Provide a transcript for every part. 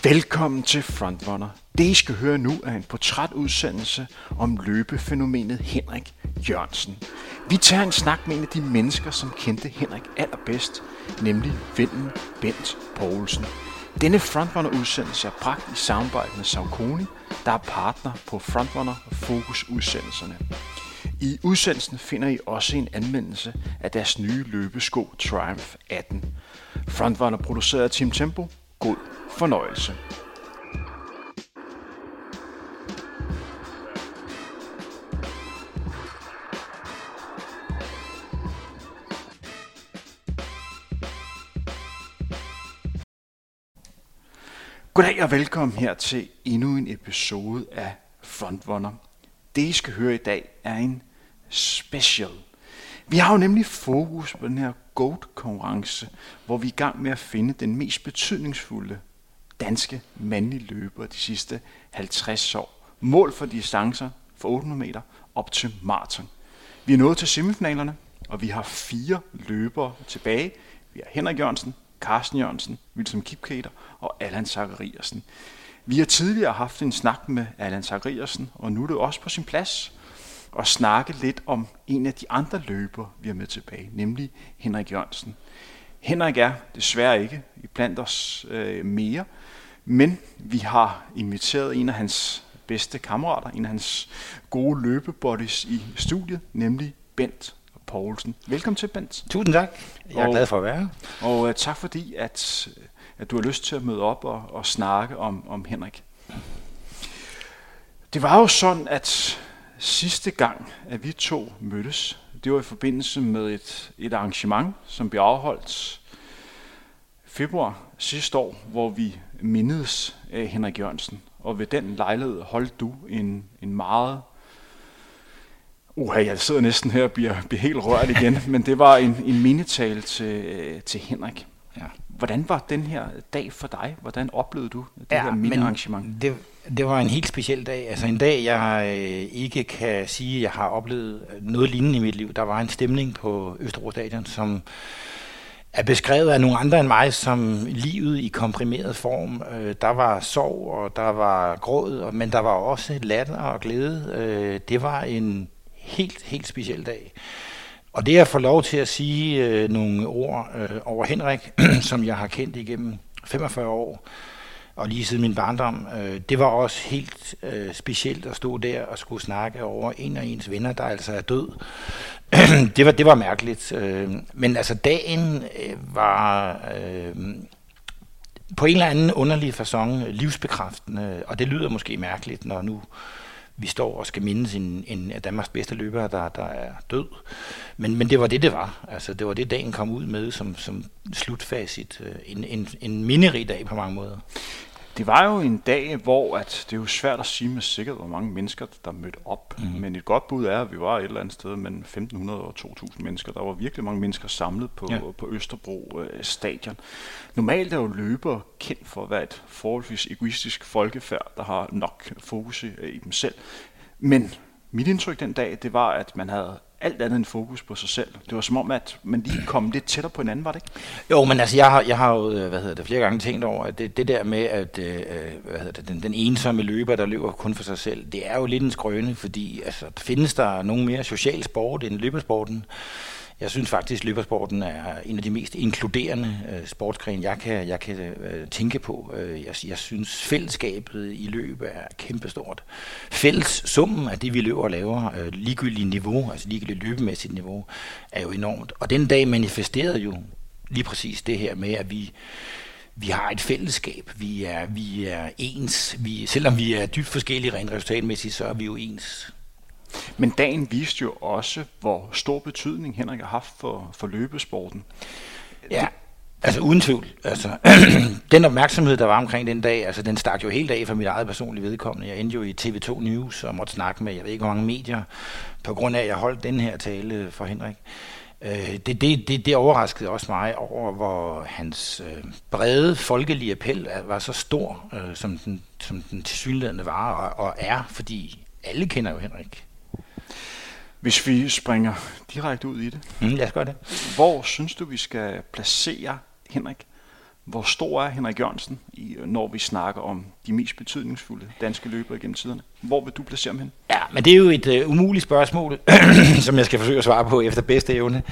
Velkommen til Frontrunner. Det I skal høre nu er en portrætudsendelse om løbefænomenet Henrik Jørgensen. Vi tager en snak med en af de mennesker, som kendte Henrik allerbedst, nemlig vennen Bent Poulsen. Denne Frontrunner-udsendelse er bragt i samarbejde med Saucony, der er partner på Frontrunner og Fokus-udsendelserne. I udsendelsen finder I også en anmeldelse af deres nye løbesko Triumph 18. Frontrunner produceret af Team Tempo. God fornøjelse. Goddag og velkommen her til endnu en episode af Frontrunner. Det I skal høre i dag er en special. Vi har jo nemlig fokus på den her GOAT-konkurrence, hvor vi er i gang med at finde den mest betydningsfulde danske mandlige løbere de sidste 50 år. Mål for distancer for 800 meter op til maraton. Vi er nået til semifinalerne, og vi har fire løbere tilbage. Vi har Henrik Jørgensen, Carsten Jørgensen, Wilson Kipketer og Allan Zachariasen. Vi har tidligere haft en snak med Allan Zachariasen, og nu er det også på sin plads at snakke lidt om en af de andre løbere, vi har med tilbage, nemlig Henrik Jørgensen. Henrik er desværre ikke i blandt os øh, mere, men vi har inviteret en af hans bedste kammerater, en af hans gode løbebodies i studiet, nemlig Bent Poulsen. Velkommen til, Bent. Tusind tak. Jeg er og, glad for at være her. Og uh, tak fordi, at, at du har lyst til at møde op og, og snakke om, om Henrik. Det var jo sådan, at sidste gang, at vi to mødtes, det var i forbindelse med et, et arrangement, som blev afholdt februar sidste år, hvor vi mindedes af Henrik Jørgensen. Og ved den lejlighed holdt du en, en meget... Uha, jeg sidder næsten her og bliver, bliver helt rørt igen, men det var en, en mindetale til, til Henrik. Ja. Hvordan var den her dag for dig? Hvordan oplevede du det ja, her mindearrangement? Det, det var en helt speciel dag. Altså en dag, jeg øh, ikke kan sige, at jeg har oplevet noget lignende i mit liv. Der var en stemning på Østerbro Stadion, som er beskrevet af nogle andre end mig som livet i komprimeret form. Øh, der var sorg, og der var gråd, men der var også latter og glæde. Øh, det var en helt, helt speciel dag. Og det at få lov til at sige øh, nogle ord øh, over Henrik, som jeg har kendt igennem 45 år, og lige siden min barndom, øh, det var også helt øh, specielt at stå der og skulle snakke over en af ens venner, der altså er død. det, var, det var mærkeligt. Øh, men altså dagen øh, var øh, på en eller anden underlig façon livsbekræftende, og det lyder måske mærkeligt, når nu vi står og skal mindes en, en af Danmarks bedste løbere, der, der er død. Men, men det var det, det var. Altså, det var det, dagen kom ud med som, som slutfacit. Øh, en, en, en minderig dag på mange måder. Det var jo en dag, hvor at det er jo svært at sige med sikkerhed, hvor mange mennesker, der mødte op. Mm. Men et godt bud er, at vi var et eller andet sted mellem 1500 og 2000 mennesker. Der var virkelig mange mennesker samlet på, ja. på Østerbro øh, stadion. Normalt er jo løber kendt for at være et forholdsvis egoistisk folkefærd, der har nok fokus i, i dem selv. Men mit indtryk den dag, det var, at man havde alt andet end fokus på sig selv. Det var som om, at man lige kom lidt tættere på hinanden, var det ikke? Jo, men altså, jeg har, jeg har jo øh, hvad hedder det, flere gange tænkt over, at det, det der med, at øh, øh, hvad hedder det, den, den ensomme løber, der løber kun for sig selv, det er jo lidt en skrøne, fordi altså, findes der nogen mere social sport end løbesporten? Jeg synes faktisk, at løbersporten er en af de mest inkluderende øh, sportsgrene, jeg kan, jeg kan øh, tænke på. Øh, jeg, jeg synes, fællesskabet i løb er kæmpestort. Fælles summen af det, vi løber og laver, øh, ligegyldigt niveau, altså ligegyldigt løbemæssigt niveau, er jo enormt. Og den dag manifesterede jo lige præcis det her med, at vi vi har et fællesskab, vi er, vi er ens, vi, selvom vi er dybt forskellige rent resultatmæssigt, så er vi jo ens. Men dagen viste jo også, hvor stor betydning Henrik har haft for, for løbesporten. Ja, altså uden tvivl. Altså, den opmærksomhed, der var omkring den dag, altså den stak jo helt af for mit eget personlige vedkommende. Jeg endte jo i TV2 News og måtte snakke med, jeg ved ikke hvor mange medier, på grund af, at jeg holdt den her tale for Henrik. Øh, det, det, det, det overraskede også mig over, hvor hans øh, brede folkelige appel var så stor, øh, som den, som den tilsyneladende var og, og er, fordi alle kender jo Henrik. Hvis vi springer direkte ud i det. Mm, lad os gøre det. Hvor synes du, vi skal placere Henrik Hvor stor er Henrik Jørgensen, når vi snakker om de mest betydningsfulde danske løbere gennem tiderne? Hvor vil du placere ham hen? Ja, men det er jo et uh, umuligt spørgsmål, som jeg skal forsøge at svare på efter bedste evne.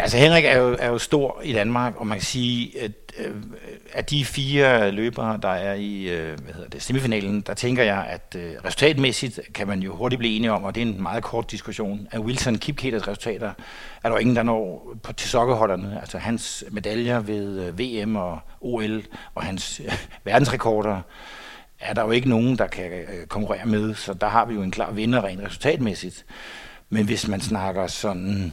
Altså Henrik er jo, er jo stor i Danmark, og man kan sige, at, øh, at de fire løbere, der er i øh, hvad hedder det, semifinalen, der tænker jeg, at øh, resultatmæssigt kan man jo hurtigt blive enige om, og det er en meget kort diskussion, at Wilson Kipketers resultater er der ingen, der når på, til sokkeholderne. Altså hans medaljer ved øh, VM og OL og hans øh, verdensrekorder er der jo ikke nogen, der kan øh, konkurrere med, så der har vi jo en klar vinder rent resultatmæssigt. Men hvis man snakker sådan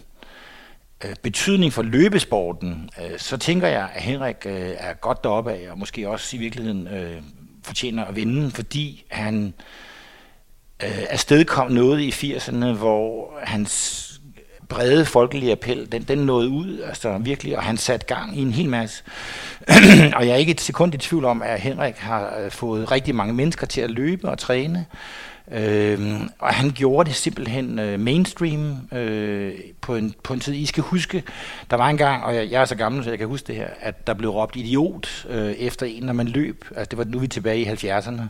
øh, betydning for løbesporten, øh, så tænker jeg, at Henrik øh, er godt deroppe af, og måske også i virkeligheden øh, fortjener at vinde, fordi han øh, afstedkom noget i 80'erne, hvor hans brede folkelige appel, den, den nåede ud, altså virkelig, og han satte gang i en hel masse. og jeg er ikke et sekund i tvivl om, at Henrik har øh, fået rigtig mange mennesker til at løbe og træne. Øh, og han gjorde det simpelthen øh, mainstream øh, på, en, på en tid. I skal huske, der var en gang, og jeg, jeg er så gammel, så jeg kan huske det her, at der blev råbt idiot øh, efter en, når man løb. Altså det var nu vi tilbage i 70'erne.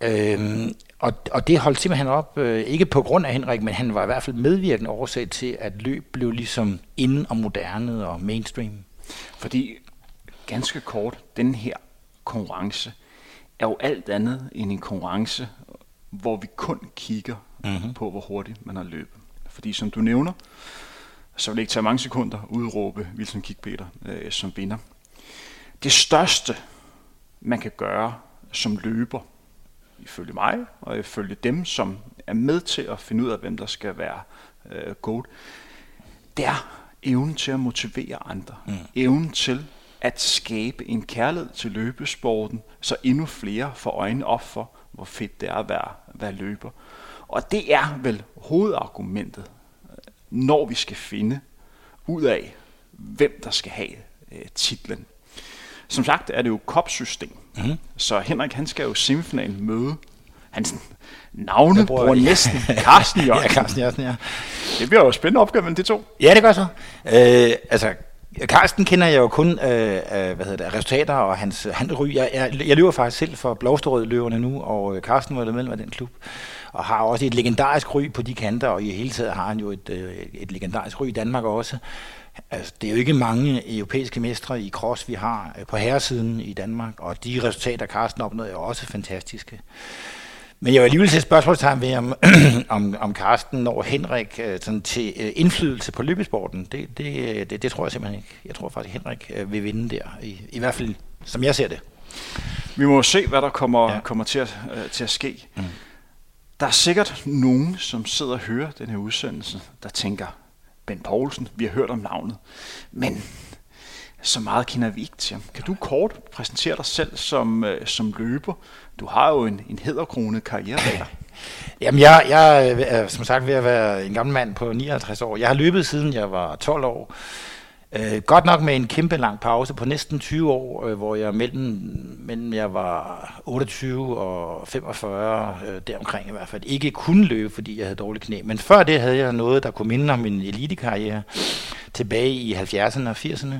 Øhm, og, og det holdt simpelthen op, øh, ikke på grund af Henrik, men han var i hvert fald medvirkende årsag til, at løb blev ligesom inden og moderne og mainstream. Fordi ganske kort, den her konkurrence er jo alt andet end en konkurrence, hvor vi kun kigger mm-hmm. på, hvor hurtigt man har løbet. Fordi som du nævner, så vil det ikke tage mange sekunder at udråbe Wilson Kikpeter øh, som vinder. Det største, man kan gøre som løber, ifølge mig, og ifølge dem, som er med til at finde ud af, hvem der skal være øh, goat, det er evnen til at motivere andre. Mm. Evnen til at skabe en kærlighed til løbesporten, så endnu flere får øjnene op for, hvor fedt det er at være, være løber. Og det er vel hovedargumentet, når vi skal finde ud af, hvem der skal have øh, titlen. Som sagt er det jo kopsystem, mm-hmm. så Henrik han skal jo semifinalen møde hans navne bruger næsten Carsten Jørgensen. ja, Carsten Jørgensen, ja. Det bliver jo spændende opgave med de to. Ja, det gør så. Øh, altså, Carsten kender jeg jo kun øh, øh hvad hedder det, resultater og hans, hans ry. Jeg, jeg, jeg løber faktisk selv for Blåsterød løverne nu, og øh, Carsten var medlem af den klub. Og har også et legendarisk ry på de kanter, og i hele taget har han jo et, øh, et legendarisk ry i Danmark også. Altså, det er jo ikke mange europæiske mestre i cross, vi har øh, på herresiden i Danmark, og de resultater, Carsten opnåede, er også fantastiske. Men jeg vil alligevel sætte spørgsmålstegn ved, om, om, om Carsten når Henrik øh, sådan til øh, indflydelse på løbesporten. Det, det, det, det tror jeg simpelthen ikke. Jeg tror faktisk, at Henrik øh, vil vinde der. I, I hvert fald, som jeg ser det. Vi må se, hvad der kommer, ja. kommer til, at, til at ske. Mm. Der er sikkert nogen, som sidder og hører den her udsendelse, der tænker, Ben Poulsen, vi har hørt om navnet, men så meget kender vi ikke til ham. Kan du kort præsentere dig selv som, øh, som løber? Du har jo en, en hederkronet karriere bag dig. Jamen, jeg, jeg øh, er som sagt ved at være en gammel mand på 59 år. Jeg har løbet siden jeg var 12 år. Øh, godt nok med en kæmpe lang pause på næsten 20 år, øh, hvor jeg mellem, mellem jeg var 28 og 45, øh, deromkring i hvert fald, ikke kunne løbe, fordi jeg havde dårlige knæ. Men før det havde jeg noget, der kunne minde om min elitekarriere tilbage i 70'erne og 80'erne.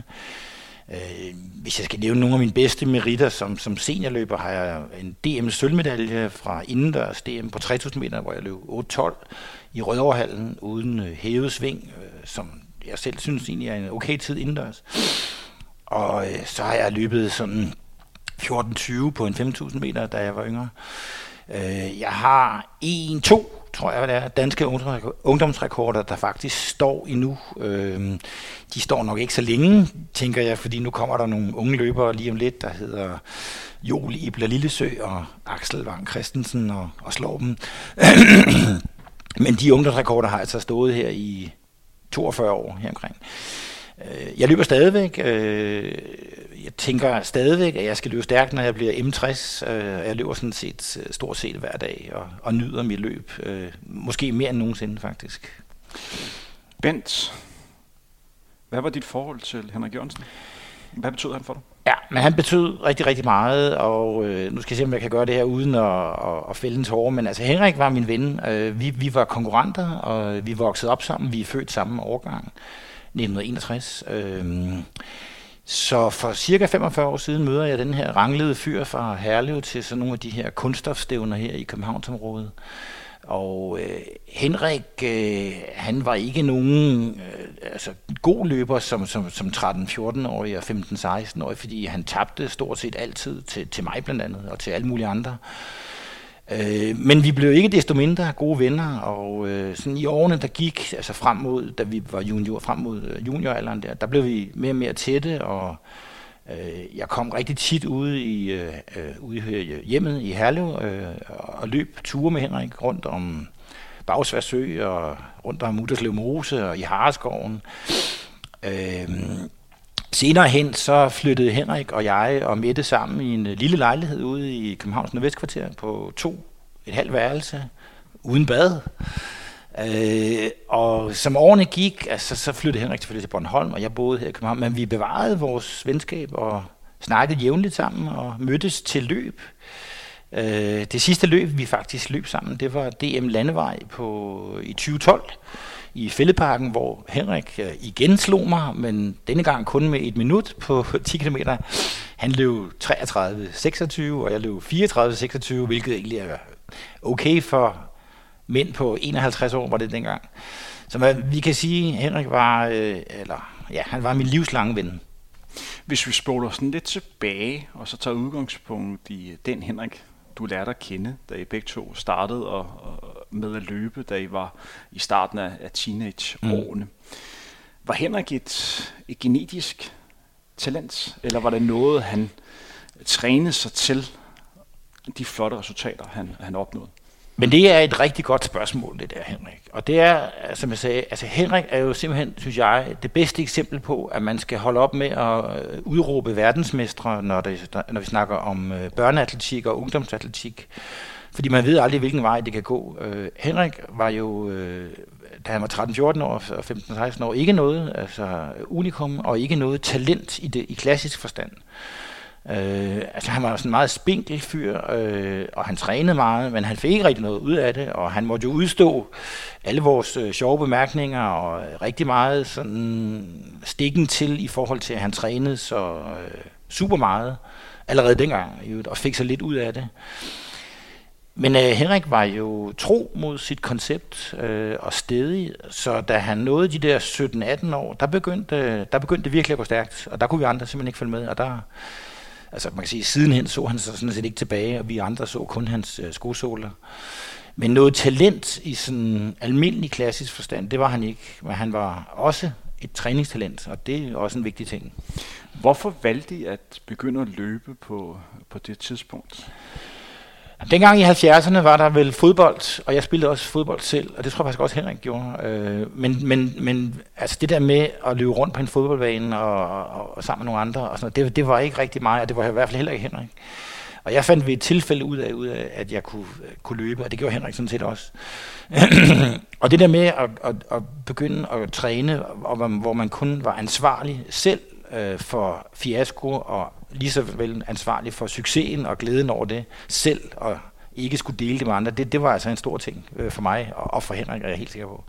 Øh, hvis jeg skal nævne nogle af mine bedste meritter som, som seniorløber, har jeg en DM-sølvmedalje fra indendørs DM på 3000 meter, hvor jeg løb 8.12 i Rødoverhallen uden øh, hævet sving, øh, som jeg selv synes egentlig er en okay tid indendørs. Og øh, så har jeg løbet sådan 14.20 på en 5.000 meter, da jeg var yngre. Øh, jeg har en, to tror jeg, det er, danske ungdomsrekorder, der faktisk står endnu. Øh, de står nok ikke så længe, tænker jeg, fordi nu kommer der nogle unge løbere lige om lidt, der hedder Joel Ibler Lillesø og Axel Vang Christensen og, og slår dem. Men de ungdomsrekorder har altså stået her i 42 år her omkring. Øh, jeg løber stadigvæk. Øh, jeg tænker stadigvæk, at jeg skal løbe stærkt, når jeg bliver M60. Øh, jeg løber sådan set øh, stort set hver dag og, og nyder mit løb. Øh, måske mere end nogensinde, faktisk. Bent, hvad var dit forhold til Henrik Jørgensen? Hvad betød han for dig? Ja, men han betød rigtig, rigtig meget, og øh, nu skal jeg se, om jeg kan gøre det her uden at, at, at fælde en tårer, men altså Henrik var min ven. Øh, vi, vi var konkurrenter, og vi voksede op sammen. Vi er født samme årgang, 1961. Øh, så for cirka 45 år siden møder jeg den her ranglede fyr fra Herlev til sådan nogle af de her kunststofstævner her i Københavnsområdet. Og øh, Henrik, øh, han var ikke nogen øh, altså, god løber som, som, som 13-14-årig og 15-16-årig, fordi han tabte stort set altid til, til mig blandt andet, og til alle mulige andre. Øh, Øh, men vi blev ikke desto mindre gode venner, og øh, sådan i årene, der gik, altså frem mod, da vi var junior, frem mod øh, junioralderen der, der blev vi mere og mere tætte, og øh, jeg kom rigtig tit ude i, øh, øh ude i øh, hjemmet i Herlev øh, og løb ture med Henrik rundt om Bagsværsø og rundt om Mutterslev Mose og i Hareskoven. Øh, Senere hen så flyttede Henrik og jeg og Mette sammen i en øh, lille lejlighed ude i Københavns Nordvestkvarter på to, et halvt værelse, uden bad. Øh, og som årene gik, altså, så flyttede Henrik selvfølgelig til Bornholm, og jeg boede her i København, men vi bevarede vores venskab og snakkede jævnligt sammen og mødtes til løb. Øh, det sidste løb, vi faktisk løb sammen, det var DM Landevej på, i 2012 i Fældeparken, hvor Henrik øh, igen slog mig, men denne gang kun med et minut på 10 km. Han løb 33-26, og jeg løb 34-26, hvilket egentlig er okay for mænd på 51 år, var det dengang. Så vi kan sige, at Henrik var, øh, eller, ja, han var min livslange ven. Hvis vi spoler sådan lidt tilbage, og så tager udgangspunkt i den Henrik, du lærte at kende, da I begge to startede og, og med at løbe, da I var i starten af, teenageårene. Mm. Var Henrik et, et genetisk talent, eller var det noget, han trænede sig til, de flotte resultater, han, han opnåede? Men det er et rigtig godt spørgsmål, det der, Henrik. Og det er, som jeg sagde, altså Henrik er jo simpelthen, synes jeg, det bedste eksempel på, at man skal holde op med at øh, udråbe verdensmestre, når, det, når vi snakker om øh, børneatletik og ungdomsatletik. Fordi man ved aldrig, hvilken vej det kan gå. Øh, Henrik var jo, øh, da han var 13-14 år og 15-16 år, ikke noget altså unikum og ikke noget talent i, det, i klassisk forstand. Øh, altså han var sådan en meget spinkel fyr, øh, og han trænede meget, men han fik ikke rigtig noget ud af det, og han måtte jo udstå alle vores øh, sjove bemærkninger, og øh, rigtig meget sådan stikken til i forhold til, at han trænede så øh, super meget allerede dengang, og fik så lidt ud af det. Men øh, Henrik var jo tro mod sit koncept øh, og stedig, så da han nåede de der 17-18 år, der begyndte, der begyndte det virkelig at gå stærkt, og der kunne vi andre simpelthen ikke følge med, og der, altså man kan sige, sidenhen så han sig sådan set ikke tilbage, og vi andre så kun hans øh, skosåler. Men noget talent i sådan almindelig klassisk forstand, det var han ikke, men han var også et træningstalent, og det er også en vigtig ting. Hvorfor valgte I at begynde at løbe på, på det tidspunkt? Dengang i 70'erne var der vel fodbold, og jeg spillede også fodbold selv, og det tror jeg faktisk også Henrik gjorde. Øh, men, men, men altså det der med at løbe rundt på en fodboldbane og, og, og sammen med nogle andre, og sådan noget, det, det var ikke rigtig mig, og det var i hvert fald heller ikke Henrik. Og jeg fandt ved et tilfælde ud af, ud af at jeg kunne, kunne løbe, og det gjorde Henrik sådan set også. og det der med at, at, at begynde at træne, og, hvor man kun var ansvarlig selv øh, for fiasko og lige så vel ansvarlig for succesen og glæden over det selv, og ikke skulle dele det med andre, det, det var altså en stor ting øh, for mig og, og for Henrik, er jeg helt sikker på.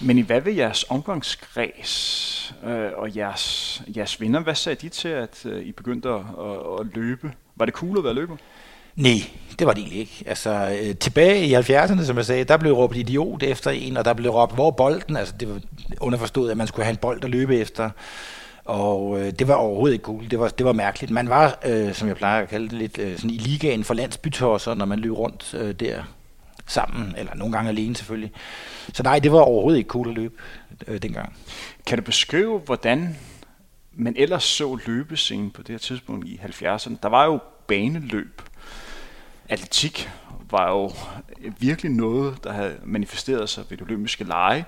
Men i hvad ved jeres omgangskreds øh, og jeres, jeres venner, hvad sagde de til, at øh, I begyndte at, at, at løbe? Var det cool at være løber? Nej, det var det egentlig ikke. Altså, øh, tilbage i 70'erne, som jeg sagde, der blev råbt idiot efter en, og der blev råbt, hvor bolden? Altså, det var underforstået, at man skulle have en bold at løbe efter. Og øh, det var overhovedet ikke cool. Det var, det var mærkeligt. Man var, øh, som jeg plejer at kalde det lidt, øh, sådan i ligaen for landsbytosser, når man løb rundt øh, der sammen, eller nogle gange alene selvfølgelig. Så nej, det var overhovedet ikke cool at løbe øh, dengang. Kan du beskrive, hvordan man ellers så løbescenen på det her tidspunkt i 70'erne? Der var jo baneløb. Atletik var jo virkelig noget, der havde manifesteret sig ved det olympiske lege,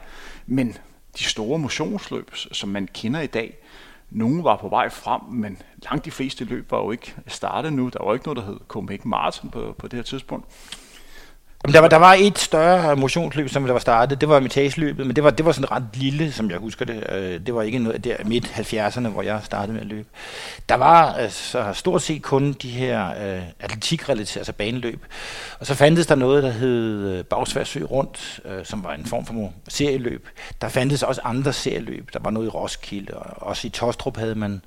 men de store motionsløb, som man kender i dag, nogle var på vej frem, men langt de fleste løb var jo ikke startet nu. Der var ikke noget, der hed Copenhagen Marathon på, på det her tidspunkt. Jamen, der var, der var et større motionsløb, som der var startet. Det var mitageløbet, men det var, det var sådan ret lille, som jeg husker det. Øh, det var ikke noget der midt 70'erne, hvor jeg startede med at løbe. Der var altså, stort set kun de her øh, atletikrelaterede, altså baneløb. Og så fandtes der noget, der hed øh, Bagsværsø Rundt, øh, som var en form for serieløb. Der fandtes også andre serieløb. Der var noget i Roskilde, og også i Tostrup havde man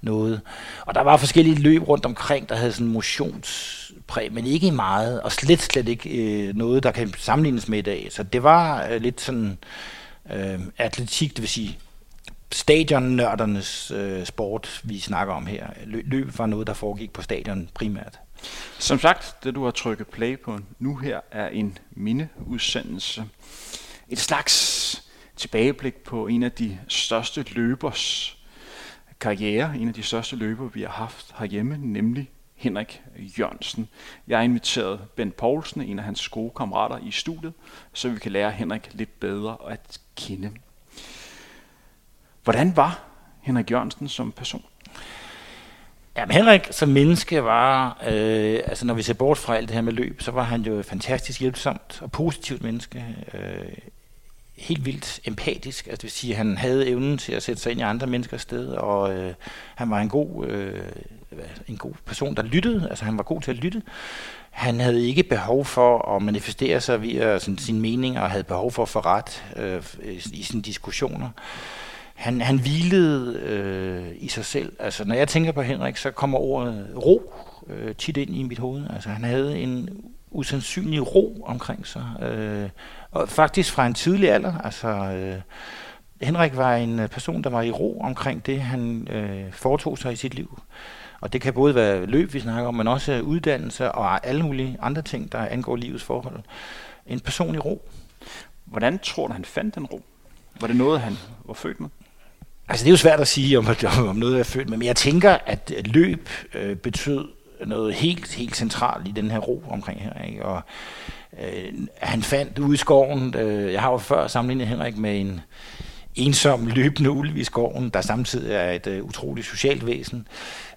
noget. Og der var forskellige løb rundt omkring, der havde sådan motions præg, men ikke meget, og slet, slet ikke øh, noget, der kan sammenlignes med i dag. Så det var øh, lidt sådan øh, atletik, det vil sige stadionnørdernes øh, sport, vi snakker om her. Løb var noget, der foregik på stadion primært. Som sagt, det du har trykket play på nu her er en mindeudsendelse. Et slags tilbageblik på en af de største løbers karriere, en af de største løber, vi har haft herhjemme, nemlig Henrik Jørgensen. Jeg har inviteret Ben Poulsen, en af hans gode kammerater, i studiet, så vi kan lære Henrik lidt bedre at kende. Hvordan var Henrik Jørgensen som person? Jamen, Henrik som menneske var, øh, altså når vi ser bort fra alt det her med løb, så var han jo fantastisk hjælpsomt og positivt menneske. Øh, helt vildt empatisk. Altså det vil sige, at han havde evnen til at sætte sig ind i andre menneskers sted, og øh, han var en god, øh, Øh, en god person, der lyttede. Altså han var god til at lytte. Han havde ikke behov for at manifestere sig via sin, sin mening, og havde behov for at få ret øh, i sine diskussioner. Han, han hvilede øh, i sig selv. Altså når jeg tænker på Henrik, så kommer ordet ro øh, tit ind i mit hoved. Altså han havde en usandsynlig ro omkring sig. Øh, og faktisk fra en tidlig alder. Altså, øh, Henrik var en person, der var i ro omkring det, han øh, foretog sig i sit liv. Og det kan både være løb, vi snakker om, men også uddannelse og alle mulige andre ting, der angår livets forhold. En person i ro. Hvordan tror du, han fandt den ro? Var det noget, han var født med? Altså det er jo svært at sige, om, om noget er født med, men jeg tænker, at løb øh, betød noget helt, helt centralt i den her ro omkring her. Ikke? Og øh, han fandt ude i skoven, øh, jeg har jo før sammenlignet Henrik med en ensom løbende ulv i skoven, der samtidig er et øh, utroligt socialt væsen.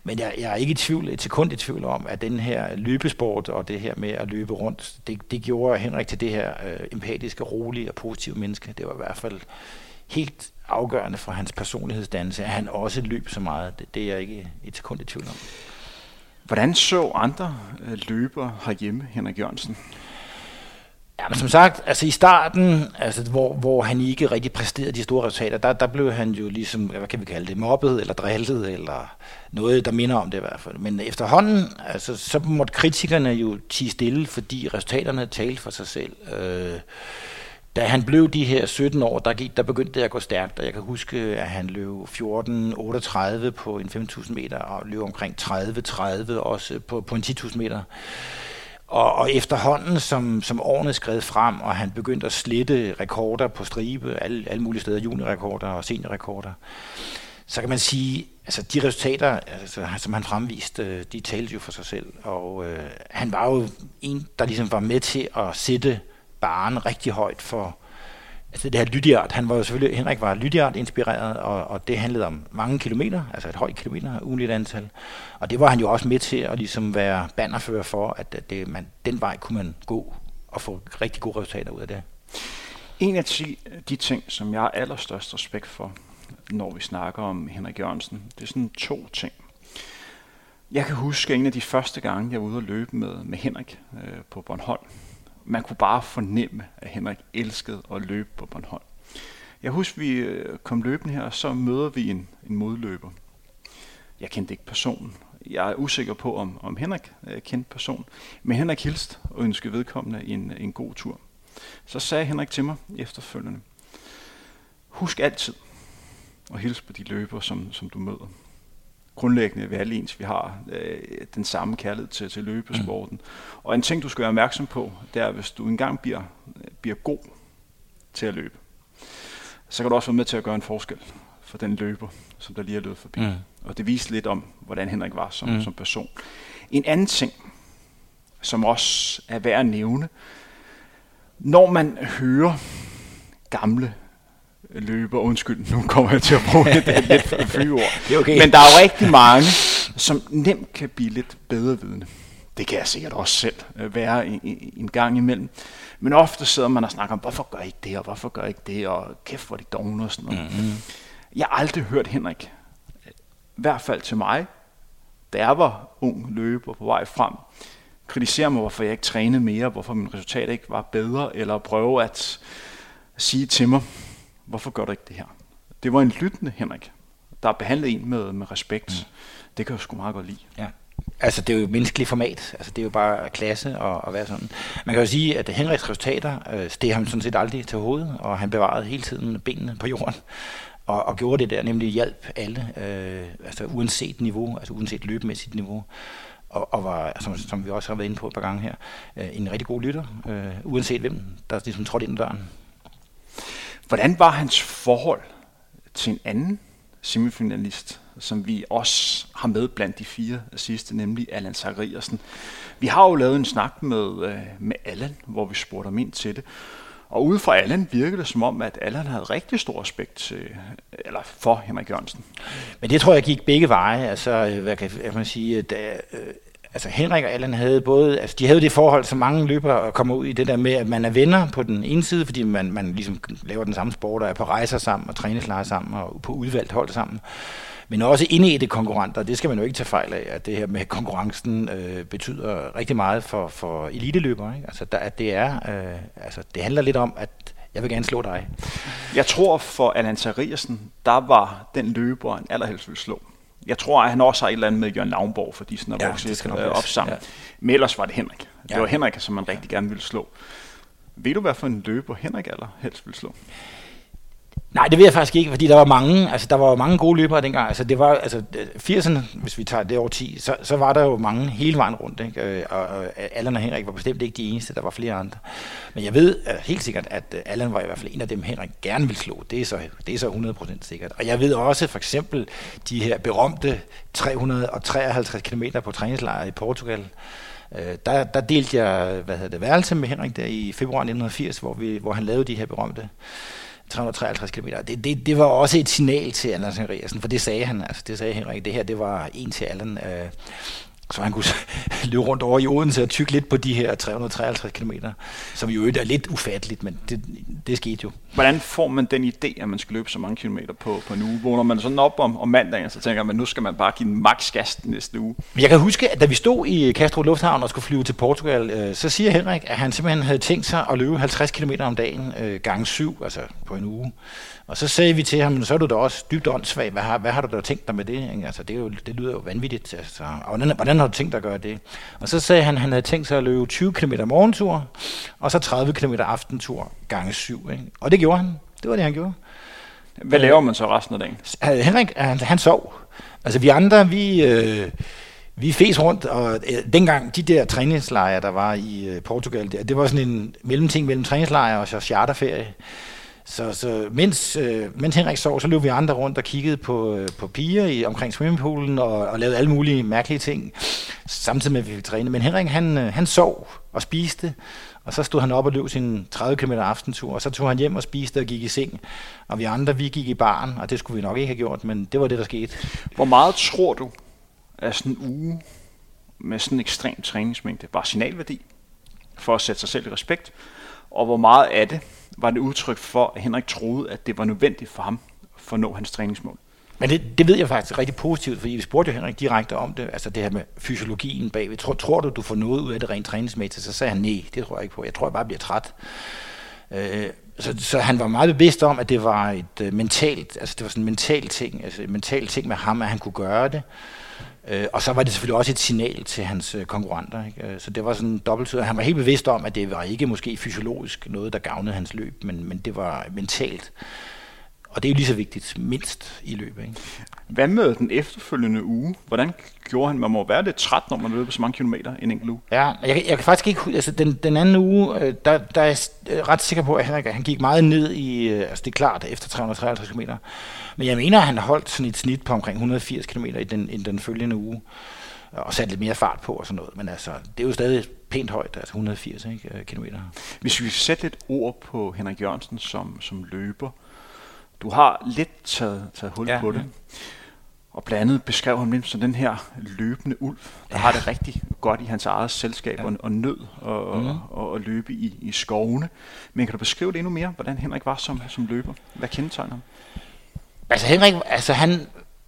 Men jeg, jeg er ikke i tvivl, et sekund i tvivl om, at den her løbesport og det her med at løbe rundt, det, det gjorde Henrik til det her øh, empatiske, rolige og positive menneske. Det var i hvert fald helt afgørende for hans personlighedsdannelse, at han også løb så meget. Det, det er jeg ikke et sekund i tvivl om. Hvordan så andre øh, løbere herhjemme, Henrik Jørgensen? Ja, men som sagt, altså i starten, altså hvor, hvor han ikke rigtig præsterede de store resultater, der, der blev han jo ligesom, hvad kan vi kalde det, mobbet eller drillet, eller noget, der minder om det i hvert fald. Men efterhånden, altså, så måtte kritikerne jo tige stille, fordi resultaterne talte for sig selv. Øh, da han blev de her 17 år, der, gik, der begyndte det at gå stærkt, og jeg kan huske, at han løb 14.38 på en 5.000 meter, og løb omkring 30.30 30 også på, på en 10.000 meter. Og, og efterhånden, som, som årene skred frem, og han begyndte at slette rekorder på stribe, alle, alle mulige steder, juniorrekorder og seniorrekorder, så kan man sige, altså de resultater, altså, som han fremviste, øh, de talte jo for sig selv. Og øh, han var jo en, der ligesom var med til at sætte baren rigtig højt for altså det her Lydiard, Han var jo selvfølgelig, Henrik var Lydiard inspireret, og, og det handlede om mange kilometer, altså et højt kilometer, ugenligt antal. Og det var han jo også med til at ligesom være bannerfører for, at det, man, den vej kunne man gå og få rigtig gode resultater ud af det. En af de, de ting, som jeg har allerstørst respekt for, når vi snakker om Henrik Jørgensen, det er sådan to ting. Jeg kan huske en af de første gange, jeg var ude at løbe med, med Henrik øh, på Bornholm man kunne bare fornemme, at Henrik elskede at løbe på Bornholm. Jeg husker, vi øh, kom løbende her, og så møder vi en, en modløber. Jeg kendte ikke personen. Jeg er usikker på, om, om Henrik øh, kendte personen. Men Henrik hilste og ønskede vedkommende en, en god tur. Så sagde Henrik til mig efterfølgende, husk altid at hilse på de løbere, som, som du møder grundlæggende vi alle ens. Vi har øh, den samme kærlighed til, til løbesporten. Mm. Og en ting, du skal være opmærksom på, det er, hvis du engang bliver, bliver god til at løbe, så kan du også være med til at gøre en forskel for den løber, som der lige er løbet forbi. Mm. Og det viser lidt om, hvordan Henrik var som, mm. som person. En anden ting, som også er værd at nævne, når man hører gamle løber. Undskyld, nu kommer jeg til at bruge et, et lidt flyord. okay. Men der er jo rigtig mange, som nemt kan blive lidt bedre vidne. Det kan jeg sikkert også selv øh, være en, en gang imellem. Men ofte sidder man og snakker om, hvorfor gør I ikke det, og hvorfor gør I ikke det, og kæft, hvor de dogne og sådan noget. Mm-hmm. Jeg har aldrig hørt Henrik, i hvert fald til mig, da jeg var ung løber på vej frem, kritisere mig, hvorfor jeg ikke trænede mere, hvorfor min resultat ikke var bedre, eller prøve at sige til mig, hvorfor gør du ikke det her? Det var en lyttende Henrik, der behandlede en med, med respekt. Mm. Det kan jeg sgu meget godt lide. Ja. Altså, det er jo menneskeligt format. Altså, det er jo bare klasse og, og være sådan. Man kan jo sige, at Henriks resultater, øh, det ham sådan set aldrig til hovedet, og han bevarede hele tiden benene på jorden, og, og gjorde det der, nemlig hjælp alle, øh, altså uanset niveau, altså uanset løbemæssigt niveau og, og var, som, som vi også har været inde på et par gange her, øh, en rigtig god lytter, øh, uanset hvem, der ligesom trådte ind ad døren. Hvordan var hans forhold til en anden semifinalist, som vi også har med blandt de fire sidste, nemlig Allan Zachariasen. Vi har jo lavet en snak med, øh, med Allan, hvor vi spurgte ham ind til det. Og ude fra Allan virkede det som om, at Allan havde rigtig stor respekt til, øh, eller for Henrik Jørgensen. Men det tror jeg gik begge veje. Altså, øh, hvad kan man sige, da, altså Henrik og Allan havde både, altså de havde det forhold, som mange løbere kommer ud i, det der med, at man er venner på den ene side, fordi man, man ligesom laver den samme sport, og er på rejser sammen, og træningslejre sammen, og på udvalgt hold sammen. Men også inde i det konkurrenter, det skal man jo ikke tage fejl af, at det her med konkurrencen øh, betyder rigtig meget for, for eliteløbere. Ikke? Altså, der, at det, er, øh, altså, det handler lidt om, at jeg vil gerne slå dig. Jeg tror for Allan Theriasen, der var den løber, han allerhelst ville slå. Jeg tror, at han også har et eller andet med Jørgen Lavnborg, fordi sådan er ja, vokset øh, op sammen. Ja. Men ellers var det Henrik. Det ja. var Henrik, som man rigtig gerne ville slå. Ved du, hvad for en løber Henrik allerhelst ville slå? Nej, det ved jeg faktisk ikke, fordi der var mange, altså der var mange gode løbere dengang. Altså det var, altså 80'erne, hvis vi tager det over 10, så, så var der jo mange hele vejen rundt, ikke? Øh, og, og Allan og Henrik var bestemt ikke de eneste, der var flere andre. Men jeg ved uh, helt sikkert, at uh, Allan var i hvert fald en af dem, Henrik gerne ville slå. Det er så, det er så 100% sikkert. Og jeg ved også for eksempel de her berømte 353 km på træningslejr i Portugal, der, der delte jeg hvad hedder det, værelse med Henrik der i februar 1980, hvor, vi, hvor han lavede de her berømte 353 km. Det, det, det var også et signal til Anders Henriksen, for det sagde han, altså det sagde Henrik, det her det var en til Allan. Øh, så han kunne løbe rundt over i Odense og tykke lidt på de her 353 km, som jo er lidt ufatteligt, men det, det skete jo. Hvordan får man den idé, at man skal løbe så mange kilometer på, på en uge? Vågner man sådan op om, om mandagen, så tænker man, nu skal man bare give den maks gas næste uge. Jeg kan huske, at da vi stod i eh, Castro Lufthavn og skulle flyve til Portugal, øh, så siger Henrik, at han simpelthen havde tænkt sig at løbe 50 km om dagen, eh, øh, gang syv, altså på en uge. Og så sagde vi til ham, så er du da også dybt åndssvag. Hvad har, hvad har du da tænkt dig med det? Ikke? Altså, det, er jo, det lyder jo vanvittigt. Altså. Og hvordan, hvordan har du tænkt dig at gøre det? Og så sagde han, at han havde tænkt sig at løbe 20 km morgentur, og så 30 km aftentur gange syv. Ikke? Og det gjorde han. Det var det, han gjorde. Hvad laver man så resten af dagen? Henrik, han, han sov. Altså vi andre, vi... Øh, vi fes rundt, og øh, dengang de der træningslejre, der var i øh, Portugal, det, det var sådan en mellemting mellem træningslejre og så charterferie. Så, så mens, øh, mens Henrik sov, så løb vi andre rundt og kiggede på, øh, på piger i, omkring swimmingpoolen og, og lavede alle mulige mærkelige ting, samtidig med at vi ville træne. Men Henrik, han, øh, han sov og spiste, og så stod han op og løb sin 30 km aftentur, og så tog han hjem og spiste og gik i seng. Og vi andre, vi gik i baren, og det skulle vi nok ikke have gjort, men det var det, der skete. Hvor meget tror du, at sådan en uge med sådan en ekstrem træningsmængde var signalværdi for at sætte sig selv i respekt? Og hvor meget af det var det udtryk for, at Henrik troede, at det var nødvendigt for ham for at nå hans træningsmål. Men det, det ved jeg faktisk rigtig positivt, fordi vi spurgte jo Henrik direkte om det, altså det her med fysiologien bagved. Tror, tror du, du får noget ud af det rent træningsmæssigt? Så sagde han, nej, det tror jeg ikke på. Jeg tror, jeg bare bliver træt. Øh, så, så han var meget bevidst om, at det var et øh, mentalt, altså det var sådan en mental ting, altså en mental ting med ham, at han kunne gøre det. Øh, og så var det selvfølgelig også et signal til hans øh, konkurrenter. Ikke? Øh, så det var sådan en dobbelt. Han var helt bevidst om, at det var ikke måske fysiologisk noget, der gavnede hans løb, men, men det var mentalt. Og det er jo lige så vigtigt, mindst i løbet. Ikke? Hvad med den efterfølgende uge? Hvordan gjorde han? Man må være lidt træt, når man løber så mange kilometer en enkelt uge. Ja, jeg, jeg kan faktisk ikke... Altså den, den anden uge, øh, der, der er jeg ret sikker på, at han, han gik meget ned i... Altså det er klart, efter 353 km. Men jeg mener, at han har holdt sådan et snit på omkring 180 km i den, i den følgende uge. Og sat lidt mere fart på og sådan noget. Men altså, det er jo stadig pænt højt, altså 180 ikke, kilometer. Hvis vi sætter lidt ord på Henrik Jørgensen som, som løber, du har lidt taget, taget hul ja, på det. Ja. Og blandt andet beskrev han som den her løbende ulv, der ja. har det rigtig godt i hans eget selskab ja. og, og nød og, mm. og, og, og løbe i, i skovene. Men kan du beskrive det endnu mere, hvordan Henrik var som, som løber? Hvad kendetegner ham? Altså Henrik, altså han,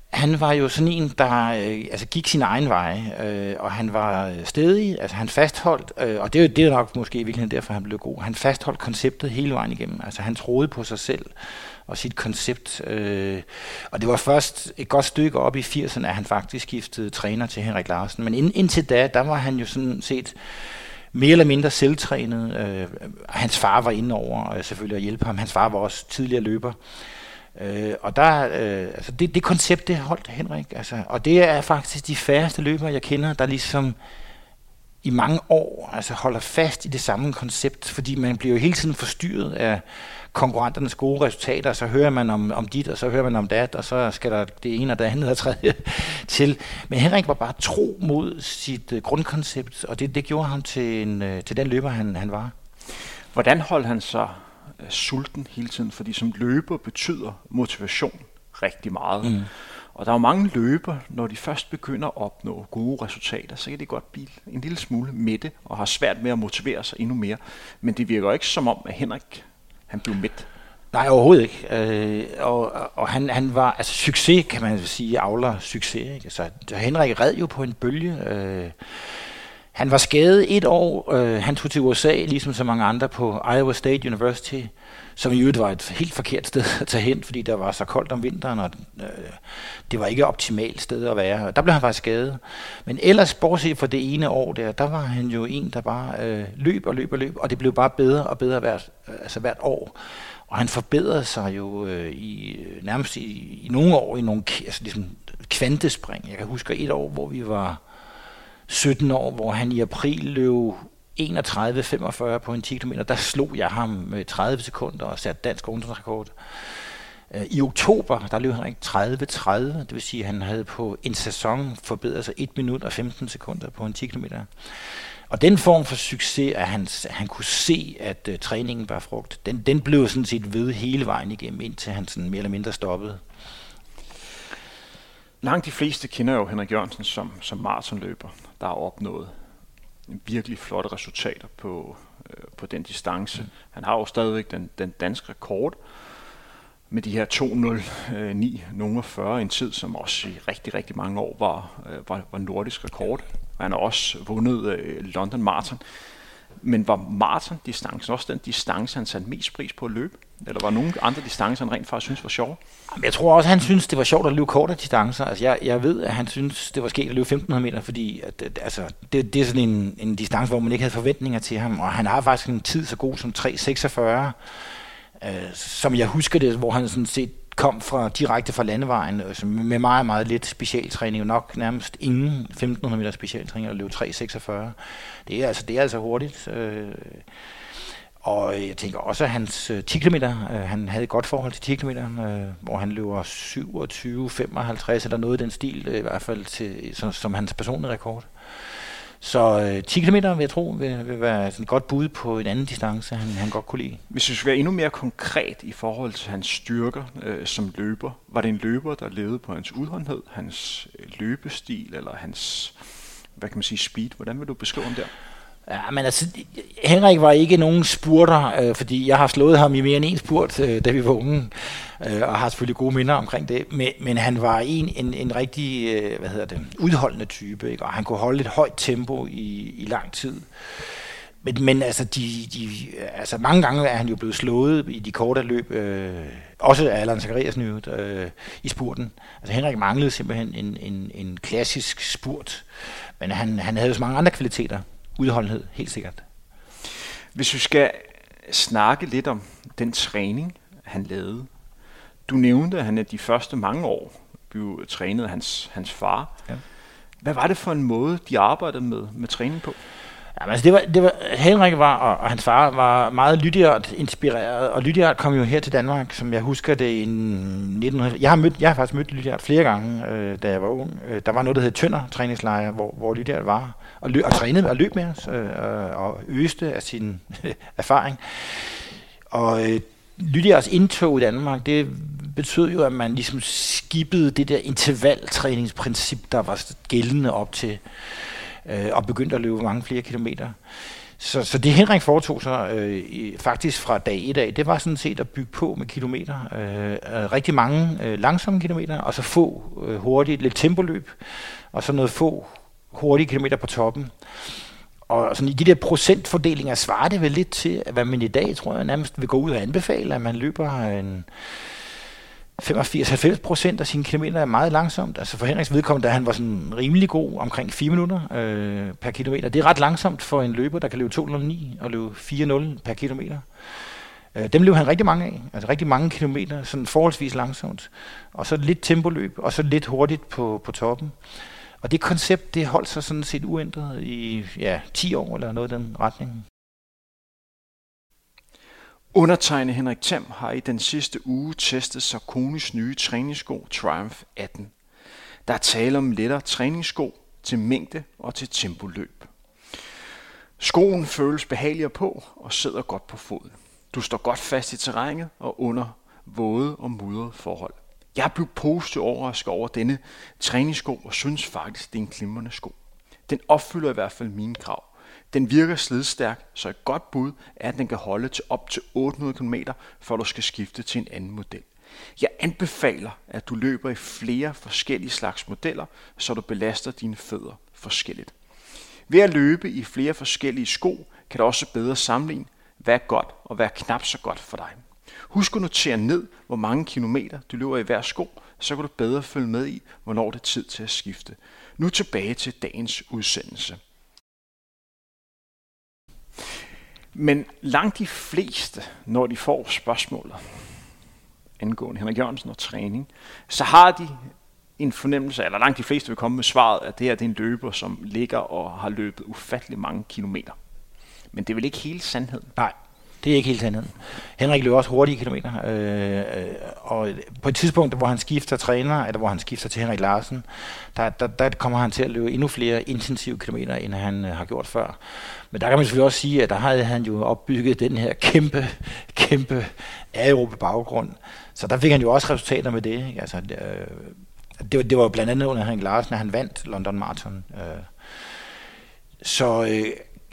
han var jo sådan en, der øh, altså gik sin egen vej, øh, og han var stedig, altså han fastholdt, øh, og det er, det er nok måske i virkeligheden derfor, han blev god, han fastholdt konceptet hele vejen igennem, altså han troede på sig selv og sit koncept, øh, og det var først et godt stykke op i 80'erne, at han faktisk skiftede træner til Henrik Larsen, men ind, indtil da, der var han jo sådan set mere eller mindre selvtrænet, øh, hans far var inde over øh, selvfølgelig at hjælpe ham, hans far var også tidligere løber, Øh, og der, øh, altså det, det koncept, det holdt Henrik. Altså, og det er faktisk de færreste løbere, jeg kender, der ligesom i mange år altså holder fast i det samme koncept, fordi man bliver jo hele tiden forstyrret af konkurrenternes gode resultater, så hører man om, om dit, og så hører man om dat, og så skal der det ene og det andet og tredje til. Men Henrik var bare tro mod sit uh, grundkoncept, og det, det gjorde ham til, en, uh, til den løber, han, han var. Hvordan holdt han så er sulten hele tiden, fordi som løber betyder motivation rigtig meget. Mm. Og der er jo mange løber, når de først begynder at opnå gode resultater, så kan det godt blive en lille smule mætte og har svært med at motivere sig endnu mere. Men det virker ikke som om, at Henrik han blev mæt. Nej, overhovedet ikke. Øh, og og han, han var, altså succes kan man sige, avler succes. Ikke? Altså, Henrik red jo på en bølge. Øh, han var skadet et år. Øh, han tog til USA, ligesom så mange andre, på Iowa State University, som i øvrigt var et helt forkert sted at tage hen, fordi der var så koldt om vinteren, og øh, det var ikke et optimalt sted at være. Der blev han faktisk skadet. Men ellers, bortset fra det ene år der, der var han jo en, der bare øh, løb og løb og løb, og det blev bare bedre og bedre hvert, øh, altså hvert år. Og han forbedrede sig jo øh, i, øh, nærmest i, i nogle år i nogle altså ligesom kvantespring. Jeg kan huske et år, hvor vi var 17 år, hvor han i april løb 31-45 på en 10 km. Der slog jeg ham med 30 sekunder og satte dansk ungdomsrekord. Øh, I oktober, der løb han ikke 30-30, det vil sige, at han havde på en sæson forbedret sig 1 minut og 15 sekunder på en 10 km. Og den form for succes, at han, han kunne se, at uh, træningen var frugt, den, den blev sådan set ved hele vejen igennem, indtil han sådan mere eller mindre stoppede. Langt de fleste kender jo Henrik Jørgensen som, som maratonløber der har opnået virkelig flotte resultater på, øh, på den distance. Mm. Han har jo stadigvæk den, den danske rekord med de her 2.09 40, øh, en tid, som også i rigtig, rigtig mange år var, øh, var, var nordisk rekord. Han har også vundet øh, London Marathon. Men var maraton-distancen også den distance, han satte mest pris på at løbe? Eller var nogle andre distancer, han rent faktisk synes var sjove? Jeg tror også, han synes, det var sjovt at løbe korte distancer. Altså, jeg, jeg ved, at han synes, det var sket at løbe 1500 meter, fordi at, at, altså, det, det er sådan en, en distance, hvor man ikke havde forventninger til ham. Og han har faktisk en tid så god som 3.46, øh, som jeg husker det, hvor han sådan set kom fra direkte fra landevejen altså med meget, meget lidt specialtræning, nok nærmest ingen 1500 meter specialtræning, og løb 3.46. Det er altså, det er altså hurtigt. Øh, og øh, jeg tænker også, at hans øh, 10 km, øh, han havde et godt forhold til 10 km, øh, hvor han løber 27-55 eller noget i den stil, øh, i hvert fald til, som, som hans personlige rekord. Så øh, 10 km vil jeg tro vil, vil være sådan et godt bud på en anden distance, han, han godt kunne lide. Hvis vi skal være endnu mere konkret i forhold til hans styrker øh, som løber, var det en løber, der levede på hans udholdenhed, hans øh, løbestil eller hans hvad kan man sige, speed? Hvordan vil du beskrive ham der? Ja, men altså, Henrik var ikke nogen spurter, øh, fordi jeg har slået ham i mere end en spurt, øh, da vi var unge, øh, og har selvfølgelig gode minder omkring det. Men, men han var en, en, en rigtig, øh, hvad hedder det, udholdende type, ikke? og han kunne holde et højt tempo i, i lang tid. Men, men altså, de, de, altså, mange gange er han jo blevet slået i de korte løb, øh, også af Allan Zachariasen øh, i spurten. Altså Henrik manglede simpelthen en, en, en klassisk spurt, men han, han havde så mange andre kvaliteter udholdenhed, helt sikkert. Hvis vi skal snakke lidt om den træning, han lavede. Du nævnte, at han er de første mange år blev trænet af hans, hans far. Ja. Hvad var det for en måde, de arbejdede med, med træning på? Jamen, altså det var, det var, Henrik var, og, og hans far var meget Lydiard inspireret, og Lydiard kom jo her til Danmark, som jeg husker det i 1900. Jeg har, mødt, jeg har faktisk mødt Lydiard flere gange, øh, da jeg var ung. Øh, der var noget, der hed Tønder træningslejr, hvor, hvor Lydiard var og, løb, og trænede og løb med os, øh, øh og øste af sin øh, erfaring. Og øh, Lydias indtog i Danmark, det betød jo, at man ligesom skippede det der intervaltræningsprincip, der var gældende op til, øh, og begyndte at løbe mange flere kilometer. Så, så det Henrik foretog sig øh, faktisk fra dag 1 af, det var sådan set at bygge på med kilometer. Øh, øh, rigtig mange øh, langsomme kilometer, og så få øh, hurtigt, lidt tempoløb, og så noget få hurtige kilometer på toppen. Og sådan i de der procentfordelinger svarer det vel lidt til, hvad man i dag, tror jeg, nærmest vil gå ud og anbefale, at man løber en 85-90 procent af sine kilometer er meget langsomt. Altså for Henriks vedkommende, da han var sådan rimelig god, omkring 4 minutter øh, per kilometer. Det er ret langsomt for en løber, der kan løbe 209 og løbe 4-0 per kilometer. Øh, dem løb han rigtig mange af. Altså rigtig mange kilometer, sådan forholdsvis langsomt. Og så lidt tempoløb, og så lidt hurtigt på, på toppen. Og det koncept, det holdt sig sådan set uændret i ja, 10 år eller noget i den retning. Undertegnet Henrik Thiem har i den sidste uge testet Sarkonis nye træningssko Triumph 18. Der er tale om lettere træningssko til mængde og til tempoløb. Skoen føles behageligere på og sidder godt på foden. Du står godt fast i terrænet og under våde og mudrede forhold. Jeg blev positivt overrasket over denne træningssko og synes faktisk, det er en glimrende sko. Den opfylder i hvert fald mine krav. Den virker slidstærk, så et godt bud er, at den kan holde til op til 800 km, før du skal skifte til en anden model. Jeg anbefaler, at du løber i flere forskellige slags modeller, så du belaster dine fødder forskelligt. Ved at løbe i flere forskellige sko, kan du også bedre sammenligne, hvad er godt og hvad er knap så godt for dig. Husk at notere ned, hvor mange kilometer du løber i hver sko, så kan du bedre følge med i, hvornår det er tid til at skifte. Nu tilbage til dagens udsendelse. Men langt de fleste, når de får spørgsmålet angående Henrik Jørgensen og træning, så har de en fornemmelse, eller langt de fleste vil komme med svaret, at det her det er en løber, som ligger og har løbet ufattelig mange kilometer. Men det er vel ikke hele sandheden? Nej, det er ikke helt sandheden. Henrik løber også hurtige kilometer, øh, og på et tidspunkt, hvor han skifter træner, eller hvor han skifter til Henrik Larsen, der, der, der kommer han til at løbe endnu flere intensive kilometer, end han øh, har gjort før. Men der kan man selvfølgelig også sige, at der havde han jo opbygget den her kæmpe, kæmpe aerobe baggrund. Så der fik han jo også resultater med det. Ikke? Altså, øh, det, var, det var blandt andet under Henrik Larsen, at han vandt London Marathon. Øh. Så øh,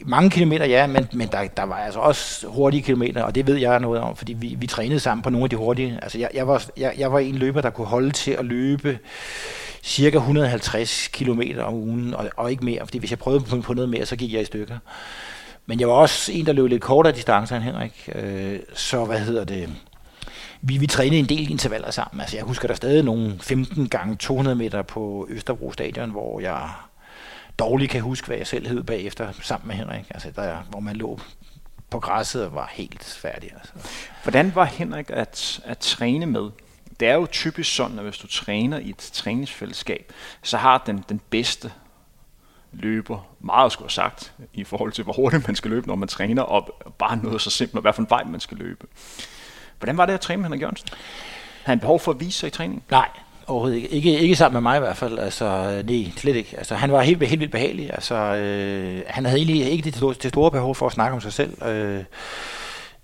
mange kilometer, ja, men, men der, der var altså også hurtige kilometer, og det ved jeg noget om, fordi vi, vi trænede sammen på nogle af de hurtige. Altså jeg, jeg, var, jeg, jeg var en løber, der kunne holde til at løbe cirka 150 km om ugen, og, og ikke mere, fordi hvis jeg prøvede på, på noget mere, så gik jeg i stykker. Men jeg var også en, der løb lidt kortere distancer end Henrik, øh, så hvad hedder det, vi, vi trænede en del intervaller sammen. Altså jeg husker der stadig nogle 15 gange 200 meter på Østerbro Stadion, hvor jeg dårligt kan huske, hvad jeg selv hed bagefter sammen med Henrik. Altså der, hvor man lå på græsset og var helt færdig. Altså. Hvordan var Henrik at, at træne med? Det er jo typisk sådan, at hvis du træner i et træningsfællesskab, så har den, den bedste løber meget skulle have sagt i forhold til, hvor hurtigt man skal løbe, når man træner, og bare noget så simpelt, hvad for en vej man skal løbe. Hvordan var det at træne med Henrik Jørgensen? Har han behov for at vise sig i træning? Nej, Overhovedet ikke. ikke. Ikke sammen med mig i hvert fald. Altså, øh, nej, slet ikke. Altså, han var helt, helt vildt behagelig. Altså, øh, han havde egentlig ikke det, det store behov for at snakke om sig selv. Øh,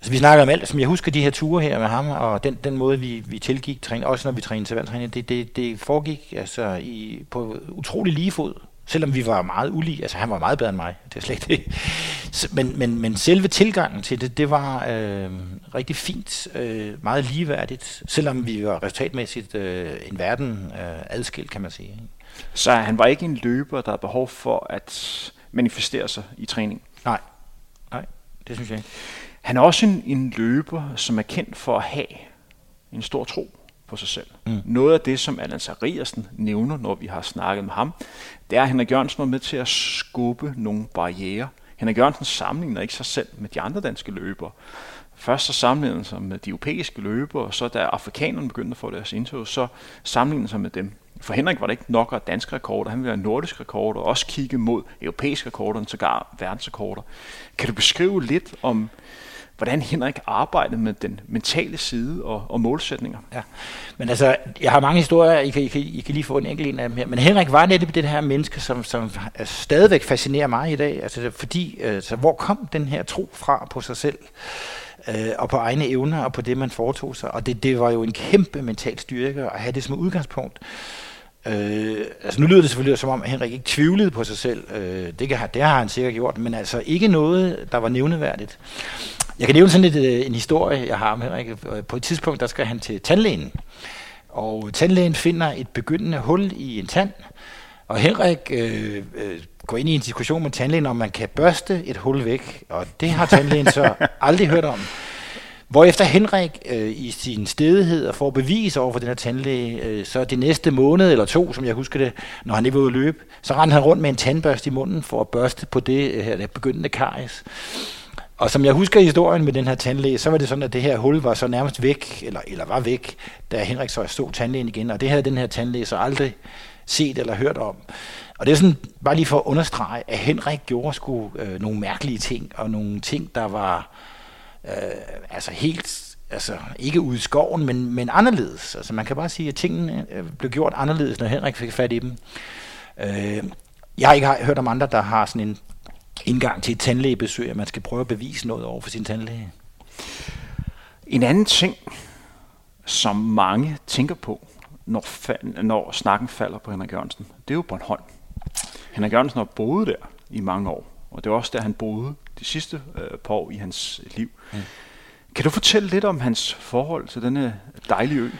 altså, vi snakkede om alt. Som jeg husker de her ture her med ham, og den, den måde, vi, vi tilgik træning, også når vi trænede til det, det, det foregik altså, i, på utrolig lige fod. Selvom vi var meget ulige, altså han var meget bedre end mig, det er slet ikke det. Men, men, men selve tilgangen til det, det var øh, rigtig fint, øh, meget ligeværdigt, selvom vi var resultatmæssigt øh, en verden øh, adskilt, kan man sige. Så han var ikke en løber, der havde behov for at manifestere sig i træning? Nej, nej, det synes jeg ikke. Han er også en, en løber, som er kendt for at have en stor tro på sig selv. Mm. Noget af det, som Allan Sariasen nævner, når vi har snakket med ham, det er, at Henrik Jørgensen var med til at skubbe nogle barriere. Henrik Jørgensen sammenligner ikke sig selv med de andre danske løbere. Først så sammenligner han sig med de europæiske løbere, og så da afrikanerne begyndte at få deres indtog, så sammenligner han sig med dem. For Henrik var det ikke nok at danske rekorder, han ville have nordiske rekorder, og også kigge mod europæiske rekorder, og sågar verdensrekorder. Kan du beskrive lidt om hvordan Henrik arbejdede med den mentale side og, og målsætninger. Ja, men altså, jeg har mange historier, I kan, I kan, I kan lige få en enkelt en af dem her, men Henrik var netop det her menneske, som, som stadigvæk fascinerer mig i dag, altså fordi, altså, hvor kom den her tro fra på sig selv? øh, og på egne evner og på det, man foretog sig. Og det, det var jo en kæmpe mental styrke at have det som udgangspunkt. Øh, altså nu lyder det selvfølgelig som om, at Henrik ikke tvivlede på sig selv. Øh, det, kan, det har han sikkert gjort, men altså ikke noget, der var nævneværdigt. Jeg kan nævne sådan lidt, øh, en historie, jeg har om Henrik. På et tidspunkt, der skal han til tandlægen. Og tandlægen finder et begyndende hul i en tand. Og Henrik øh, øh, går ind i en diskussion med tandlægen, om man kan børste et hul væk. Og det har tandlægen så aldrig hørt om. Hvorefter Henrik øh, i sin stedighed og får bevis over for den her tandlæge, øh, så det næste måned eller to, som jeg husker det, når han ikke var ude at løbe, så rendte han rundt med en tandbørste i munden for at børste på det øh, her det begyndende karies. Og som jeg husker historien med den her tandlæge, så var det sådan, at det her hul var så nærmest væk, eller, eller var væk, da Henrik så stod tandlægen igen, og det havde den her tandlæge så aldrig set eller hørt om. Og det er sådan, bare lige for at understrege, at Henrik gjorde sgu øh, nogle mærkelige ting, og nogle ting, der var øh, altså helt, altså ikke ude i skoven, men, men anderledes. Altså man kan bare sige, at tingene øh, blev gjort anderledes, når Henrik fik fat i dem. Øh, jeg har ikke hørt om andre, der har sådan en indgang til et tandlægebesøg, at man skal prøve at bevise noget over for sin tandlæge. En anden ting, som mange tænker på, når, fa- når snakken falder på Henrik Jørgensen, det er jo Bornholm. Henrik Jørgensen har boet der i mange år, og det er også der, han boede de sidste øh, par år i hans liv. Mm. Kan du fortælle lidt om hans forhold til denne dejlige ø?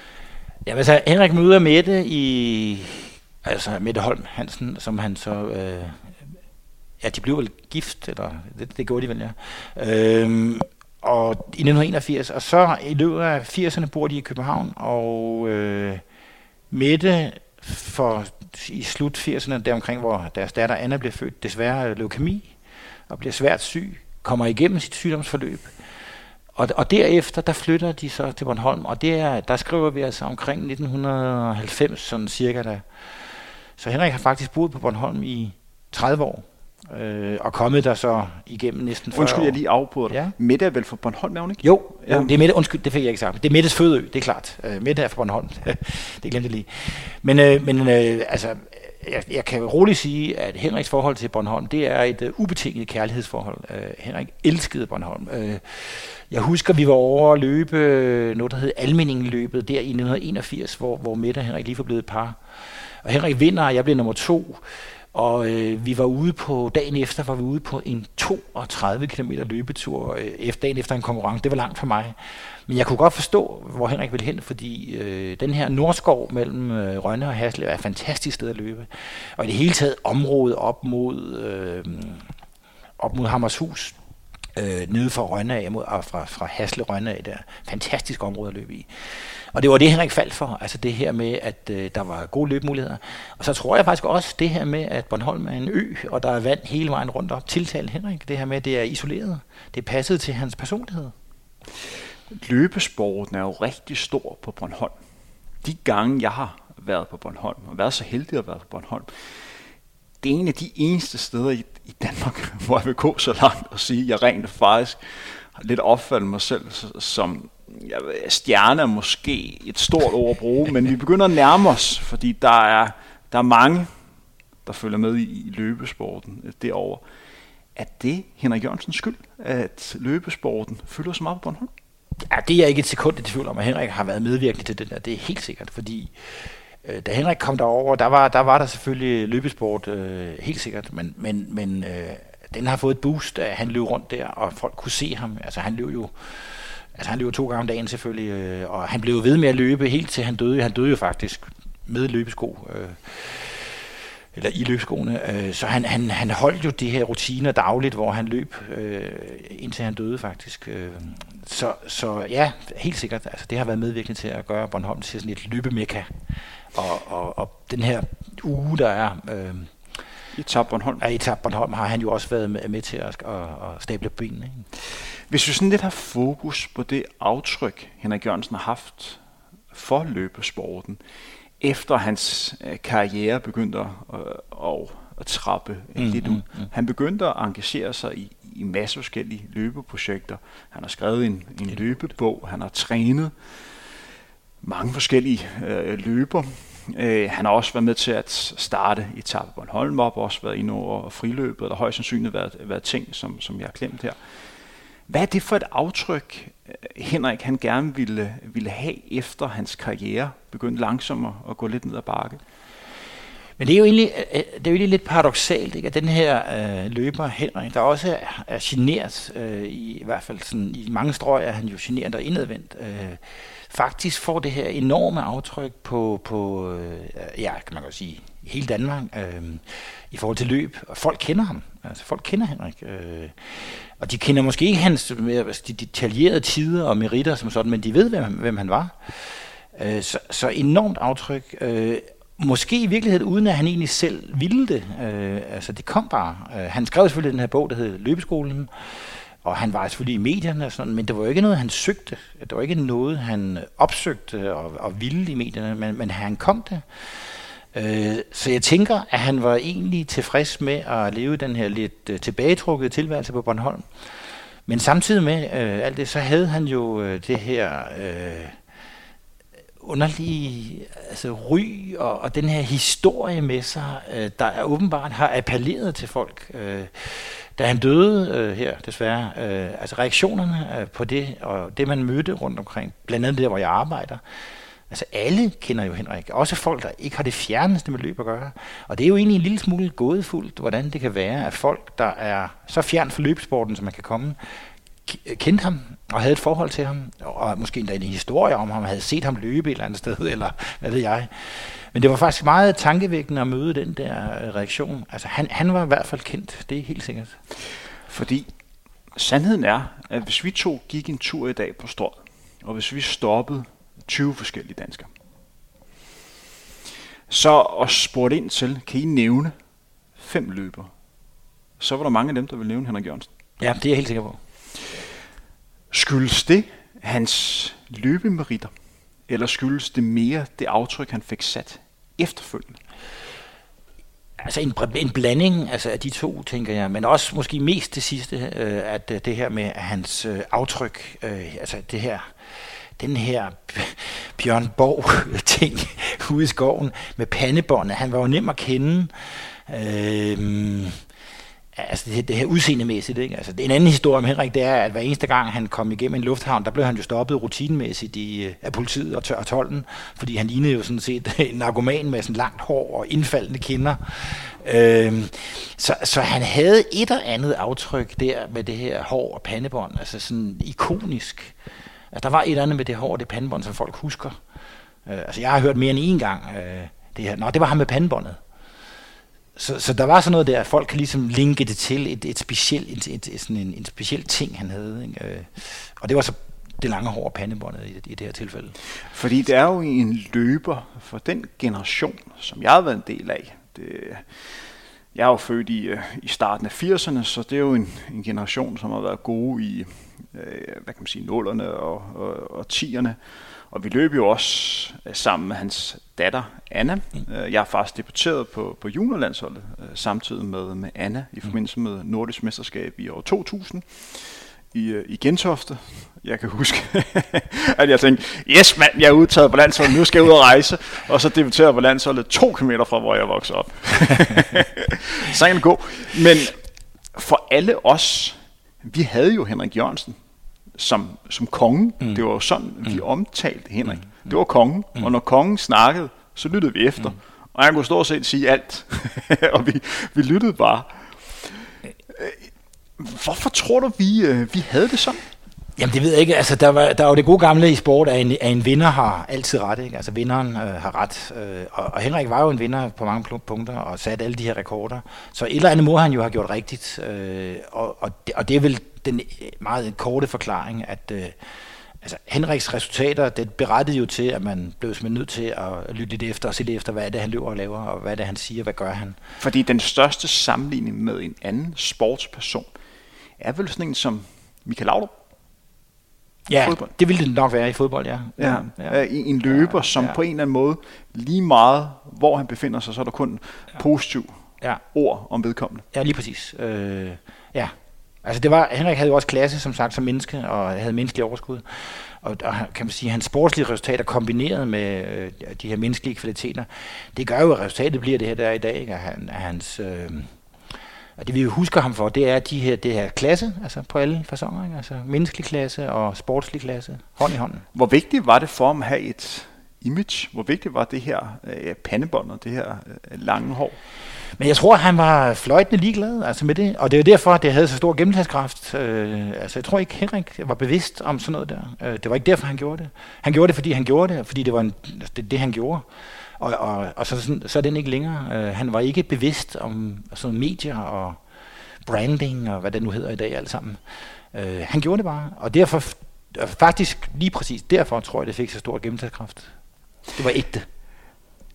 Ja, altså Henrik møder Mette i, altså Mette Holm Hansen, som han så, øh, ja, de blev vel gift, eller det, det gjorde de vel, ja. Øhm, og i 1981, og så i løbet af 80'erne bor de i København, og øh, Mette for i slut 80'erne, deromkring, hvor deres datter Anna bliver født, desværre leukemi, og bliver svært syg, kommer igennem sit sygdomsforløb. Og, og derefter, der flytter de så til Bornholm, og det er, der skriver vi altså omkring 1990, sådan cirka der. Så Henrik har faktisk boet på Bornholm i 30 år, øh, og kommet der så igennem næsten 40 Undskyld, år. jeg lige afbryder dig. Ja. Mette er vel fra Bornholm, er hun ikke? Jo, ja. det er Mette, undskyld, det fik jeg ikke sagt. Det er Mettes fødeø, det er klart. Øh, Mette er fra Bornholm, det glemte jeg lige. Men, øh, men øh, altså, jeg, jeg kan roligt sige, at Henriks forhold til Bornholm, det er et uh, ubetinget kærlighedsforhold. Uh, Henrik elskede Bornholm. Uh, jeg husker, vi var over at løbe noget, der hed Almeningen-løbet der i 1981, hvor, hvor Mette og Henrik lige var blevet et par. Og Henrik vinder, og jeg blev nummer to. Og øh, vi var ude på, dagen efter var vi ude på en 32 km løbetur, øh, efter, dagen efter en konkurrence. Det var langt for mig. Men jeg kunne godt forstå, hvor Henrik ville hen, fordi øh, den her Nordskov mellem øh, Rønne og Haslev er et fantastisk sted at løbe. Og i det hele taget området op mod, øh, op mod Hammershus, øh, nede fra Rønne af, mod, fra, fra Hasle Rønne af der. Fantastisk område at løbe i. Og det var det, Henrik faldt for, altså det her med, at øh, der var gode løbemuligheder. Og så tror jeg faktisk også det her med, at Bornholm er en ø, og der er vand hele vejen rundt op, tiltalte Henrik. Det her med, at det er isoleret. Det passede til hans personlighed. Løbesporten er jo rigtig stor på Bornholm. De gange, jeg har været på Bornholm, og været så heldig at være på Bornholm, det er en af de eneste steder i, i Danmark, hvor jeg vil gå så langt og sige, at jeg rent faktisk har lidt opfattet mig selv som jeg ved, stjerne er måske et stort ord at bruge, men vi begynder at nærme os, fordi der er, der er mange, der følger med i, i løbesporten derovre. Er det Henrik Jørgensens skyld, at løbesporten fylder så meget på Bornholm? Ja, det er jeg ikke et sekund i tvivl om, at Henrik har været medvirkende til det der. Det er helt sikkert, fordi øh, da Henrik kom derover, der var der, var der selvfølgelig løbesport, øh, helt sikkert, men, men, men øh, den har fået et boost, at han løb rundt der, og folk kunne se ham. Altså han løb jo Altså han løb to gange om dagen selvfølgelig, øh, og han blev ved med at løbe helt til han døde. Han døde jo faktisk med løbesko. Øh, eller i løbskoene. Øh, så han, han, han holdt jo de her rutiner dagligt, hvor han løb, øh, indtil han døde faktisk. Øh, så, så ja, helt sikkert. Altså, det har været medvirkende til at gøre Bornholm til sådan et løbemekka. Og, og, og den her uge, der er... Øh, i Tab Bornholm. Ja, i Tab Bornholm har han jo også været med, med til at, at, at stable benene. Ikke? Hvis vi sådan lidt har fokus på det aftryk, Henrik Jørgensen har haft for løbesporten, efter hans øh, karriere begyndte at, at, at trappe mm, lidt ud. Mm, mm. Han begyndte at engagere sig i, i masser af forskellige løbeprojekter. Han har skrevet en, en løbebog, han har trænet mange forskellige øh, løber. Øh, han har også været med til at starte Etape Bornholm op, også været inde over friløbet, og der højst sandsynligt været, været ting, som, som jeg har glemt her. Hvad er det for et aftryk, øh, Henrik han gerne ville, ville have efter hans karriere begyndte langsomt at gå lidt ned ad bakke? Men det er jo egentlig, øh, øh, det er jo egentlig lidt paradoxalt, ikke? at den her øh, løber Henrik, der også er, er generet, øh, i, i hvert fald sådan, i mange strøg er han jo generet og indadvendt, øh, faktisk får det her enorme aftryk på, på øh, ja, kan man godt sige, hele Danmark øh, i forhold til løb. Og folk kender ham. Altså folk kender Henrik. Øh, og de kender måske ikke hans øh, de detaljerede tider og meritter som sådan, men de ved, hvem, hvem han var. Øh, så, så enormt aftryk. Øh, måske i virkeligheden, uden at han egentlig selv ville det. Øh, altså det kom bare. Øh, han skrev selvfølgelig den her bog, der hed Løbeskolen, og han var altså selvfølgelig i medierne og sådan, men det var jo ikke noget, han søgte. Det var ikke noget, han opsøgte og, og ville i medierne, men, men han kom der. Øh, så jeg tænker, at han var egentlig tilfreds med at leve den her lidt øh, tilbagetrukket tilværelse på Bornholm. Men samtidig med øh, alt det, så havde han jo øh, det her øh, underlige altså, ry og, og den her historie med sig, øh, der er åbenbart har appelleret til folk. Øh, da han døde øh, her, desværre, øh, altså reaktionerne øh, på det, og det man mødte rundt omkring, blandt andet der, hvor jeg arbejder, Altså alle kender jo Henrik, også folk, der ikke har det fjerneste med løb at gøre. Og det er jo egentlig en lille smule gådefuldt, hvordan det kan være, at folk, der er så fjern for løbsporten, som man kan komme, kendte ham og havde et forhold til ham, og måske endda en historie om ham, havde set ham løbe et eller andet sted, eller hvad ved jeg. Men det var faktisk meget tankevækkende at møde den der øh, reaktion. Altså han, han var i hvert fald kendt, det er helt sikkert. Fordi sandheden er, at hvis vi to gik en tur i dag på strået, og hvis vi stoppede 20 forskellige danskere. Så og spurgte ind til, kan I nævne fem løber? Så var der mange af dem, der ville nævne Henrik Jørgensen. Ja, det er jeg helt sikker på. Skyldes det hans løbemeritter, eller skyldes det mere det aftryk, han fik sat efterfølgende? Altså en, en blanding altså af de to, tænker jeg, men også måske mest det sidste, øh, at øh, det her med hans øh, aftryk, øh, altså det her den her Bjørn Borg-ting ude i skoven med pandebåndet. Han var jo nem at kende. Øh, altså det, det her udseendemæssigt. Ikke? Altså, en anden historie om Henrik, det er, at hver eneste gang han kom igennem en lufthavn, der blev han jo stoppet rutinemæssigt i, øh, af politiet og, tør tolden, fordi han lignede jo sådan set en narkoman med sådan langt hår og indfaldende kinder. Øhm, så, så han havde et eller andet aftryk der med det her hår og pandebånd, altså sådan ikonisk. Altså, der var et eller andet med det hår og det pandebånd, som folk husker. Øh, altså, jeg har hørt mere end én gang øh, det her. Nå, det var ham med pandebåndet. Så, så der var sådan noget der, at folk kan ligesom linke det til et, et specielt, et, et, sådan en, en speciel ting, han havde. Ikke? Øh, og det var så det lange hår og pandebåndet i, i det her tilfælde. Fordi det er jo en løber for den generation, som jeg har været en del af. Det, jeg er jo født i, øh, i starten af 80'erne, så det er jo en, en generation, som har været gode i øh, hvad kan man sige, nullerne og, og, og tierne. Og vi løb jo også øh, sammen med hans datter, Anna. Mm. Øh, jeg har faktisk debuteret på, på juniorlandsholdet øh, samtidig med, med Anna i mm. forbindelse med Nordisk Mesterskab i år 2000 i, i Gentofte. Jeg kan huske, at jeg tænkte, yes mand, jeg er udtaget på landsholdet, nu skal jeg ud og rejse. Og så debuterede på landsholdet to kilometer fra, hvor jeg voksede op. så kan det gå. Men for alle os, vi havde jo Henrik Jørgensen som, som konge. Mm. Det var jo sådan, vi mm. omtalte Henrik. Mm. Det var kongen, mm. og når kongen snakkede, så lyttede vi efter. Mm. Og han kunne stort set sige alt, og vi, vi lyttede bare. Hvorfor tror du, vi, øh, vi havde det sådan? Jamen det ved jeg ikke. Altså, der, var, der er jo det gode gamle i sport, at en, at en vinder har altid ret. Ikke? Altså vinderen øh, har ret. Øh, og, og Henrik var jo en vinder på mange punkter og satte alle de her rekorder. Så et eller andet må han jo have gjort rigtigt. Øh, og, og, det, og det er vel den meget korte forklaring, at øh, altså, Henriks resultater, det berettede jo til, at man blev simpelthen nødt til at lytte lidt efter og se lidt efter, hvad er det, han løber og laver, og hvad er det, han siger, hvad gør han. Fordi den største sammenligning med en anden sportsperson er vel sådan en som Michael Laudrup. Ja, fodbold. det ville det nok være i fodbold, ja. ja. ja. En løber, som ja. på en eller anden måde, lige meget hvor han befinder sig, så er der kun ja. positiv ja. ord om vedkommende. Ja, lige præcis. Øh, ja, Altså det var, Henrik havde jo også klasse, som sagt, som menneske, og havde menneskelig overskud. Og, og kan man sige, hans sportslige resultater kombineret med øh, de her menneskelige kvaliteter, det gør jo, at resultatet bliver det her, der er i dag, ikke? At, han, hans, øh, Og det vi husker ham for, det er de her, det her klasse, altså på alle fasonger, ikke? altså menneskelig klasse og sportslig klasse, hånd i hånden. Hvor vigtigt var det for ham at have et image? Hvor vigtigt var det her øh, pandebånd og det her øh, lange hår? Men jeg tror, han var fløjtende ligeglad altså med det, og det er derfor, at det havde så stor gennemslagskraft. Øh, altså, jeg tror ikke, Henrik var bevidst om sådan noget der. Øh, det var ikke derfor, han gjorde det. Han gjorde det, fordi han gjorde det, fordi det var en, altså, det, det, han gjorde. Og, og, og så, sådan, så er den ikke længere. Øh, han var ikke bevidst om sådan medier og branding og hvad det nu hedder i dag alt sammen. Øh, han gjorde det bare, og derfor, faktisk lige præcis derfor tror jeg, det fik så stor gennemslagskraft. Det var ægte.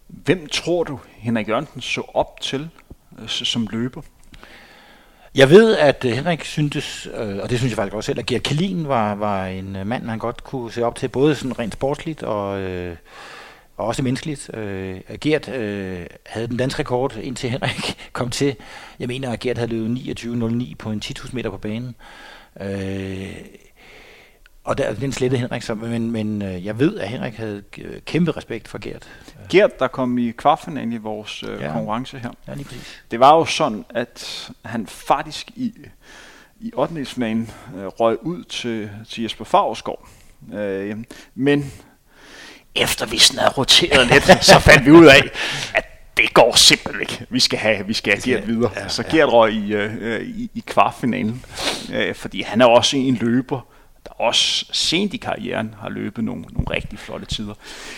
Hvem tror du, Henrik Jørgensen så op til øh, som løber? Jeg ved, at øh, Henrik syntes, øh, og det synes jeg faktisk også selv, at Gert Kalin var, var en øh, mand, man godt kunne se op til, både sådan rent sportsligt og, øh, og også menneskeligt. Øh, Gert øh, havde den danske rekord, indtil Henrik kom til. Jeg mener, at Gert havde løbet 29.09 på en 10.000 meter på banen. Øh, og der, den slettede Henrik, så, men, men øh, jeg ved, at Henrik havde kæmpe respekt for Gert. Gert, der kom i kvartfinalen i vores øh, ja. konkurrence her. Ja, lige præcis. Det var jo sådan, at han faktisk i, i 8. øh, røg ud til, til Jesper Favsgaard. Øh, men efter vi sådan roteret lidt, så fandt vi ud af, at det går simpelthen ikke. Vi skal have, vi skal have Gert videre. Ja, så Gert røg i, øh, i, i kvartfinalen, øh, fordi han er også en løber, der også sent i karrieren har løbet nogle, nogle rigtig flotte tider.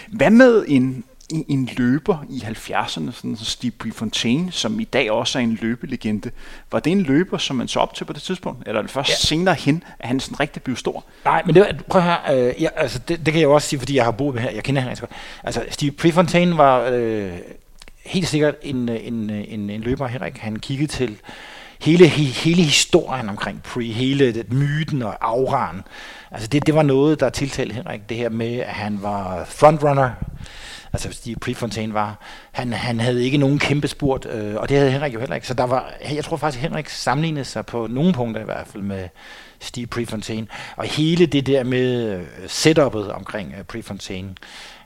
Hvad med en, en, en løber i 70'erne, sådan som Steve Prefontaine, som i dag også er en løbelegende. Var det en løber, som man så op til på det tidspunkt? Eller er det først ja. senere hen, at han sådan rigtig blev stor? Nej, men det, prøv at høre, øh, ja, altså det, det, kan jeg jo også sige, fordi jeg har boet her. Jeg kender ham godt. Altså Steve Prefontaine var øh, helt sikkert en, en, en, en løber, Henrik. Han kiggede til hele, hele historien omkring Pre, hele det, myten og auraen. Altså det, det var noget, der tiltalte Henrik, det her med, at han var frontrunner, altså Steve Prefontaine var, han, han havde ikke nogen kæmpe spurt, øh, og det havde Henrik jo heller ikke. Så der var, jeg tror faktisk, at Henrik sammenlignede sig på nogle punkter i hvert fald med Steve Prefontaine. Og hele det der med øh, setupet omkring uh, Prefontaine,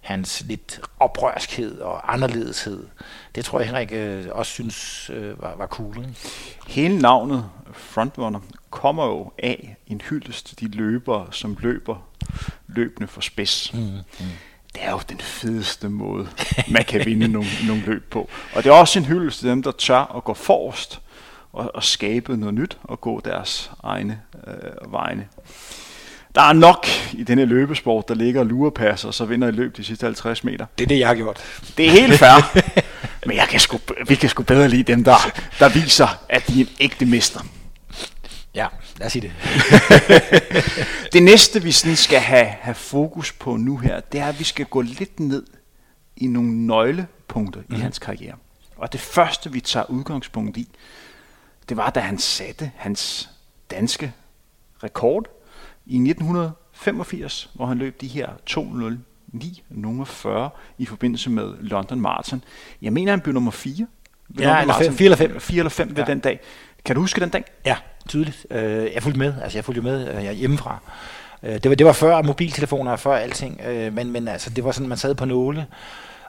hans lidt oprørskhed og anderledeshed, det tror jeg Henrik øh, også synes øh, var, var cool. Ikke? Hele navnet Frontrunner kommer jo af en hyldest til de løbere, som løber løbende for spids. Mm, mm det er jo den fedeste måde, man kan vinde nogle, nogle løb på. Og det er også en hyldest til dem, der tør at gå forrest og, og skabe noget nyt og gå deres egne øh, vegne. Der er nok i denne løbesport, der ligger lurepasser, og så vinder i løb de sidste 50 meter. Det er det, jeg har gjort. Det er helt fair. Men jeg kan sgu, vi kan sgu bedre lide dem, der, der viser, at de er en ægte mester. Ja, lad os sige det. det næste, vi sådan skal have, have fokus på nu her, det er, at vi skal gå lidt ned i nogle nøglepunkter mm. i mhm. hans karriere. Og det første, vi tager udgangspunkt i, det var, da han satte hans danske rekord i 1985, hvor han løb de her 209 nummer 40 i forbindelse med London Marathon. Jeg mener, han blev nummer 4. Ja, eller 4 eller 5. 4 eller 5 ved ja. den dag. Kan du huske den dag? Ja, tydeligt. Øh, jeg fulgte med, altså jeg fulgte med øh, jeg hjemmefra. Øh, det, var, det var før mobiltelefoner og før alting, øh, men, men altså, det var sådan, man sad på nåle.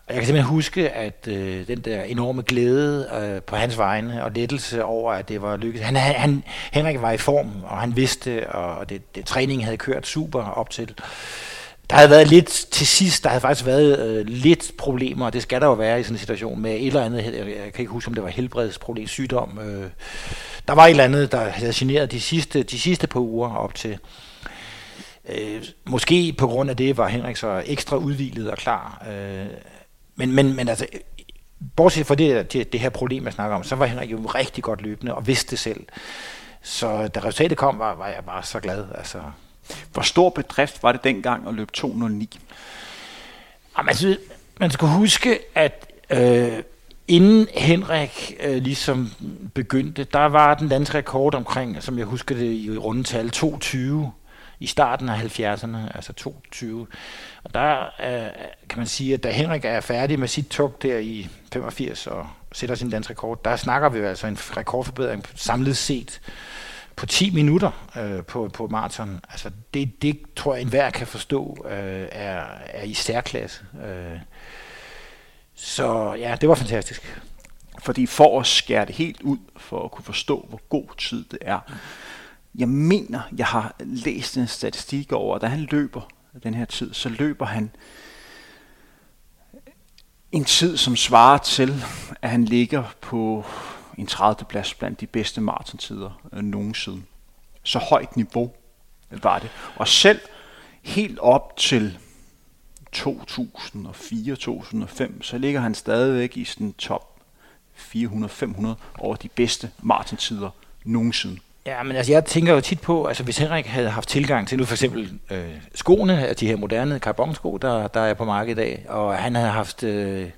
Og jeg kan simpelthen huske, at øh, den der enorme glæde øh, på hans vegne og lettelse over, at det var lykkedes. Han, han, Henrik var i form, og han vidste, og det, det, træningen havde kørt super op til. Der havde været lidt til sidst, der havde faktisk været øh, lidt problemer, og det skal der jo være i sådan en situation med et eller andet, jeg, jeg kan ikke huske, om det var helbredsproblem, sygdom. Øh, der var et eller andet, der havde generet de sidste, de sidste par uger op til. Øh, måske på grund af det var Henrik så ekstra udvilet og klar. Øh, men, men, men altså, bortset fra det, det, det her problem, jeg snakker om, så var Henrik jo rigtig godt løbende og vidste det selv. Så da resultatet kom, var, var jeg bare så glad. Altså, hvor stor bedrift var det dengang at løbe 209? Jamen, altså, man skal huske, at øh, inden Henrik øh, ligesom begyndte, der var den danske rekord omkring, som jeg husker det i rundetal, 22 i starten af 70'erne, altså 22. Og der øh, kan man sige, at da Henrik er færdig med sit tog der i 85 og sætter sin danske rekord, der snakker vi altså en rekordforbedring samlet set på 10 minutter øh, på, på maraton. Altså det, det tror jeg enhver kan forstå øh, er, er i særklasse. Øh. Så ja, det var fantastisk. Fordi for at skære det helt ud, for at kunne forstå, hvor god tid det er, jeg mener, jeg har læst en statistik over, at da han løber den her tid, så løber han en tid, som svarer til, at han ligger på en 30. plads blandt de bedste maratontider øh, nogensinde. Så højt niveau var det. Og selv helt op til 2004-2005, så ligger han stadigvæk i sådan top 400-500 over de bedste maratontider nogensinde. Ja, men altså jeg tænker jo tit på, altså hvis Henrik havde haft tilgang til nu for eksempel øh, skoene, altså de her moderne carbonsko, der, der er på markedet i dag, og han havde haft øh,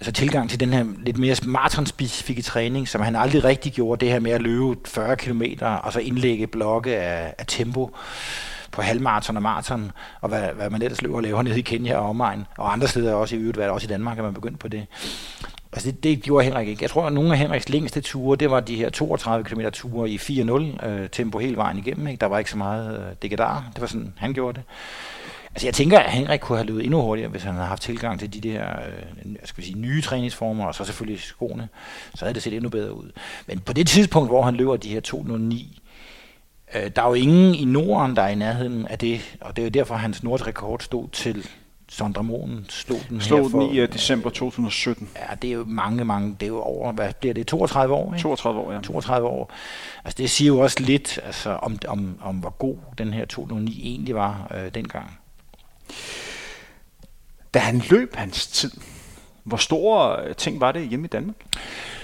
altså tilgang til den her lidt mere maratonspecifikke træning, som han aldrig rigtig gjorde, det her med at løbe 40 km og så indlægge blokke af, af tempo på halvmarathon og maraton, og hvad, hvad man ellers løber og laver nede i Kenya og omegn, og andre steder også i øvrigt, også i Danmark, at man begyndt på det. Altså det, det gjorde Henrik ikke. Jeg tror, at nogle af Henriks længste ture, det var de her 32 km ture i 4-0 øh, tempo hele vejen igennem. Ikke? Der var ikke så meget øh, dekadar. Det var sådan, han gjorde det. Altså jeg tænker, at Henrik kunne have løbet endnu hurtigere, hvis han havde haft tilgang til de der øh, skal vi sige, nye træningsformer, og så selvfølgelig skoene. Så havde det set endnu bedre ud. Men på det tidspunkt, hvor han løber de her 209, øh, der er jo ingen i Norden, der er i nærheden af det, og det er jo derfor, at hans nordrekord stod til Sondre Moen slog den slog her for, den i uh, december 2017. Ja, det er jo mange, mange, det er jo over, hvad bliver det, 32 år? Ikke? 32 år, ja. 32 år. Altså det siger jo også lidt altså, om, om, om hvor god den her 209 egentlig var øh, dengang. Da han løb hans tid, hvor store øh, ting var det hjemme i Danmark?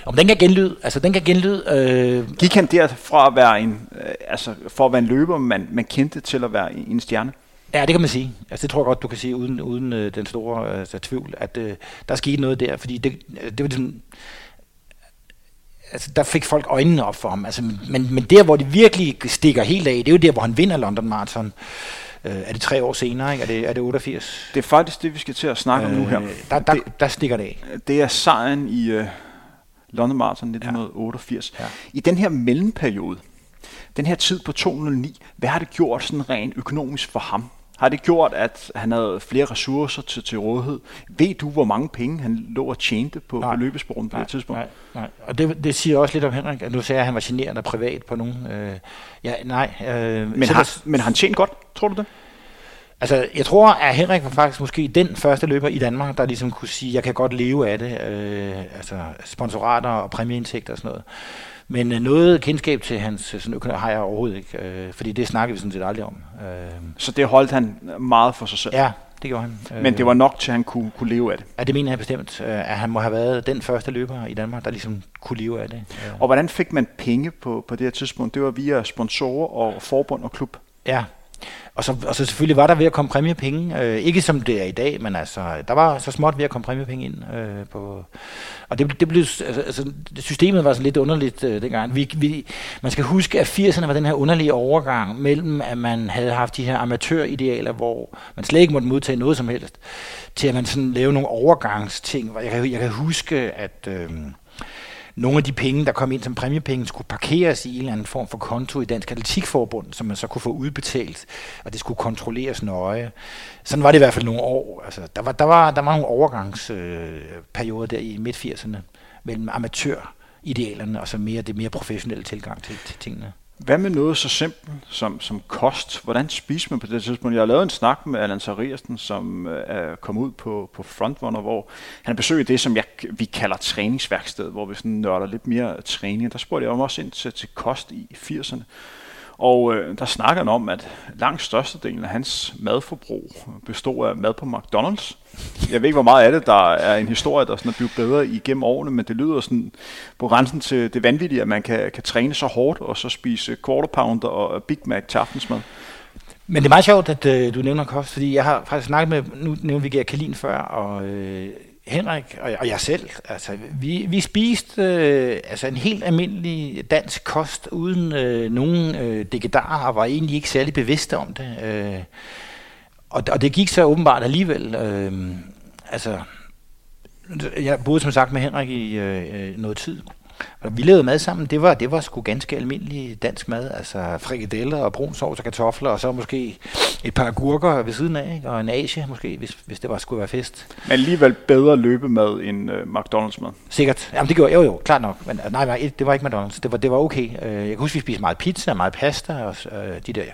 Om den kan genlyde, altså den kan genlyde. Øh, Gik han der fra at være en, øh, altså for at være en løber, man, man kendte til at være en stjerne? Ja, det kan man sige. Altså, det tror jeg godt, du kan sige uden, uden øh, den store altså, tvivl, at øh, der skete noget der, fordi det, det var sådan, altså, der fik folk øjnene op for ham. Altså, men, men der, hvor det virkelig stikker helt af, det er jo der, hvor han vinder London Marathon. Øh, er det tre år senere, ikke? Er det, er det 88? Det er faktisk det, vi skal til at snakke øh, om nu her. Der, der, det, der stikker det af. Det er sejren i øh, London Marathon 1988. Ja. Ja. I den her mellemperiode, den her tid på 209, hvad har det gjort sådan rent økonomisk for ham? Har det gjort, at han havde flere ressourcer til, til rådighed? Ved du, hvor mange penge han lå og tjente på, nej, på løbesporen på nej, det tidspunkt? Nej, nej. Og det, det siger også lidt om Henrik, at nu sagde jeg, at han var generende privat på nogen. Øh, ja, nej. Øh, men, har, men har han tjent godt, tror du det? Altså, jeg tror, at Henrik var faktisk måske den første løber i Danmark, der ligesom kunne sige, at jeg kan godt leve af det. Øh, altså sponsorater og præmieindtægter og sådan noget. Men øh, noget kendskab til hans øh, sådan økonomi har jeg overhovedet ikke, øh, fordi det snakker vi sådan set aldrig om. Øh. Så det holdt han meget for sig selv? Ja, det gjorde han. Men det var nok til, at han kunne, kunne leve af det? Ja, det mener jeg bestemt, øh, at han må have været den første løber i Danmark, der ligesom kunne leve af det. Og hvordan fik man penge på, på det her tidspunkt? Det var via sponsorer og forbund og klub? Ja, og så, og så selvfølgelig var der ved at komme præmiepenge. Øh, ikke som det er i dag, men altså, der var så småt ved at komme præmiepenge ind. Øh, på, og det, det blev, altså, altså, systemet var sådan lidt underligt øh, dengang. Vi, vi, man skal huske, at 80'erne var den her underlige overgang mellem, at man havde haft de her amatøridealer, hvor man slet ikke måtte modtage noget som helst, til at man sådan lavede nogle overgangsting. Jeg kan, jeg kan huske, at... Øh, nogle af de penge, der kom ind som præmiepenge, skulle parkeres i en eller anden form for konto i Dansk Atletikforbund, som man så kunne få udbetalt, og det skulle kontrolleres nøje. Sådan var det i hvert fald nogle år. Altså, der, var, der, var, der var nogle overgangsperioder øh, der i midt-80'erne mellem amatøridealerne og så mere det mere professionelle tilgang til, til tingene. Hvad med noget så simpelt som, som kost? Hvordan spiser man på det tidspunkt? Jeg har lavet en snak med Allan Sariersen, som øh, er kommet ud på, på Frontrunner, hvor han har det, som jeg, vi kalder træningsværksted, hvor vi sådan nørder lidt mere træning. Der spurgte jeg om også ind til, til kost i 80'erne. Og øh, der snakker han om, at langt størstedelen af hans madforbrug bestod af mad på McDonald's. Jeg ved ikke, hvor meget af det, der er en historie, der sådan er blevet bedre igennem årene, men det lyder sådan på grænsen til det vanvittige, at man kan, kan træne så hårdt, og så spise quarter pounder og Big Mac til aftensmad. Men det er meget sjovt, at øh, du nævner kost, fordi jeg har faktisk snakket med, nu nævnte vi Gert Kalin før, og øh, Henrik og, og jeg selv, altså, vi, vi spiste øh, altså en helt almindelig dansk kost, uden øh, nogen øh, degedarer, og var egentlig ikke særlig bevidste om det. Øh, og, og det gik så åbenbart alligevel. Øh, altså, jeg boede som sagt med Henrik i øh, øh noget tid, vi lavede mad sammen, det var, det var sgu ganske almindelig dansk mad, altså frikadeller og brun sovs og kartofler, og så måske et par agurker ved siden af, ikke? og en asie måske, hvis, hvis det var skulle være fest. Men alligevel bedre løbemad end uh, McDonald's mad. Sikkert. Jamen det gjorde jo jo, klart nok. Men nej, nej, det var ikke McDonald's. Det var, det var okay. Øh, jeg kan huske, vi spiste meget pizza, meget pasta og øh, de der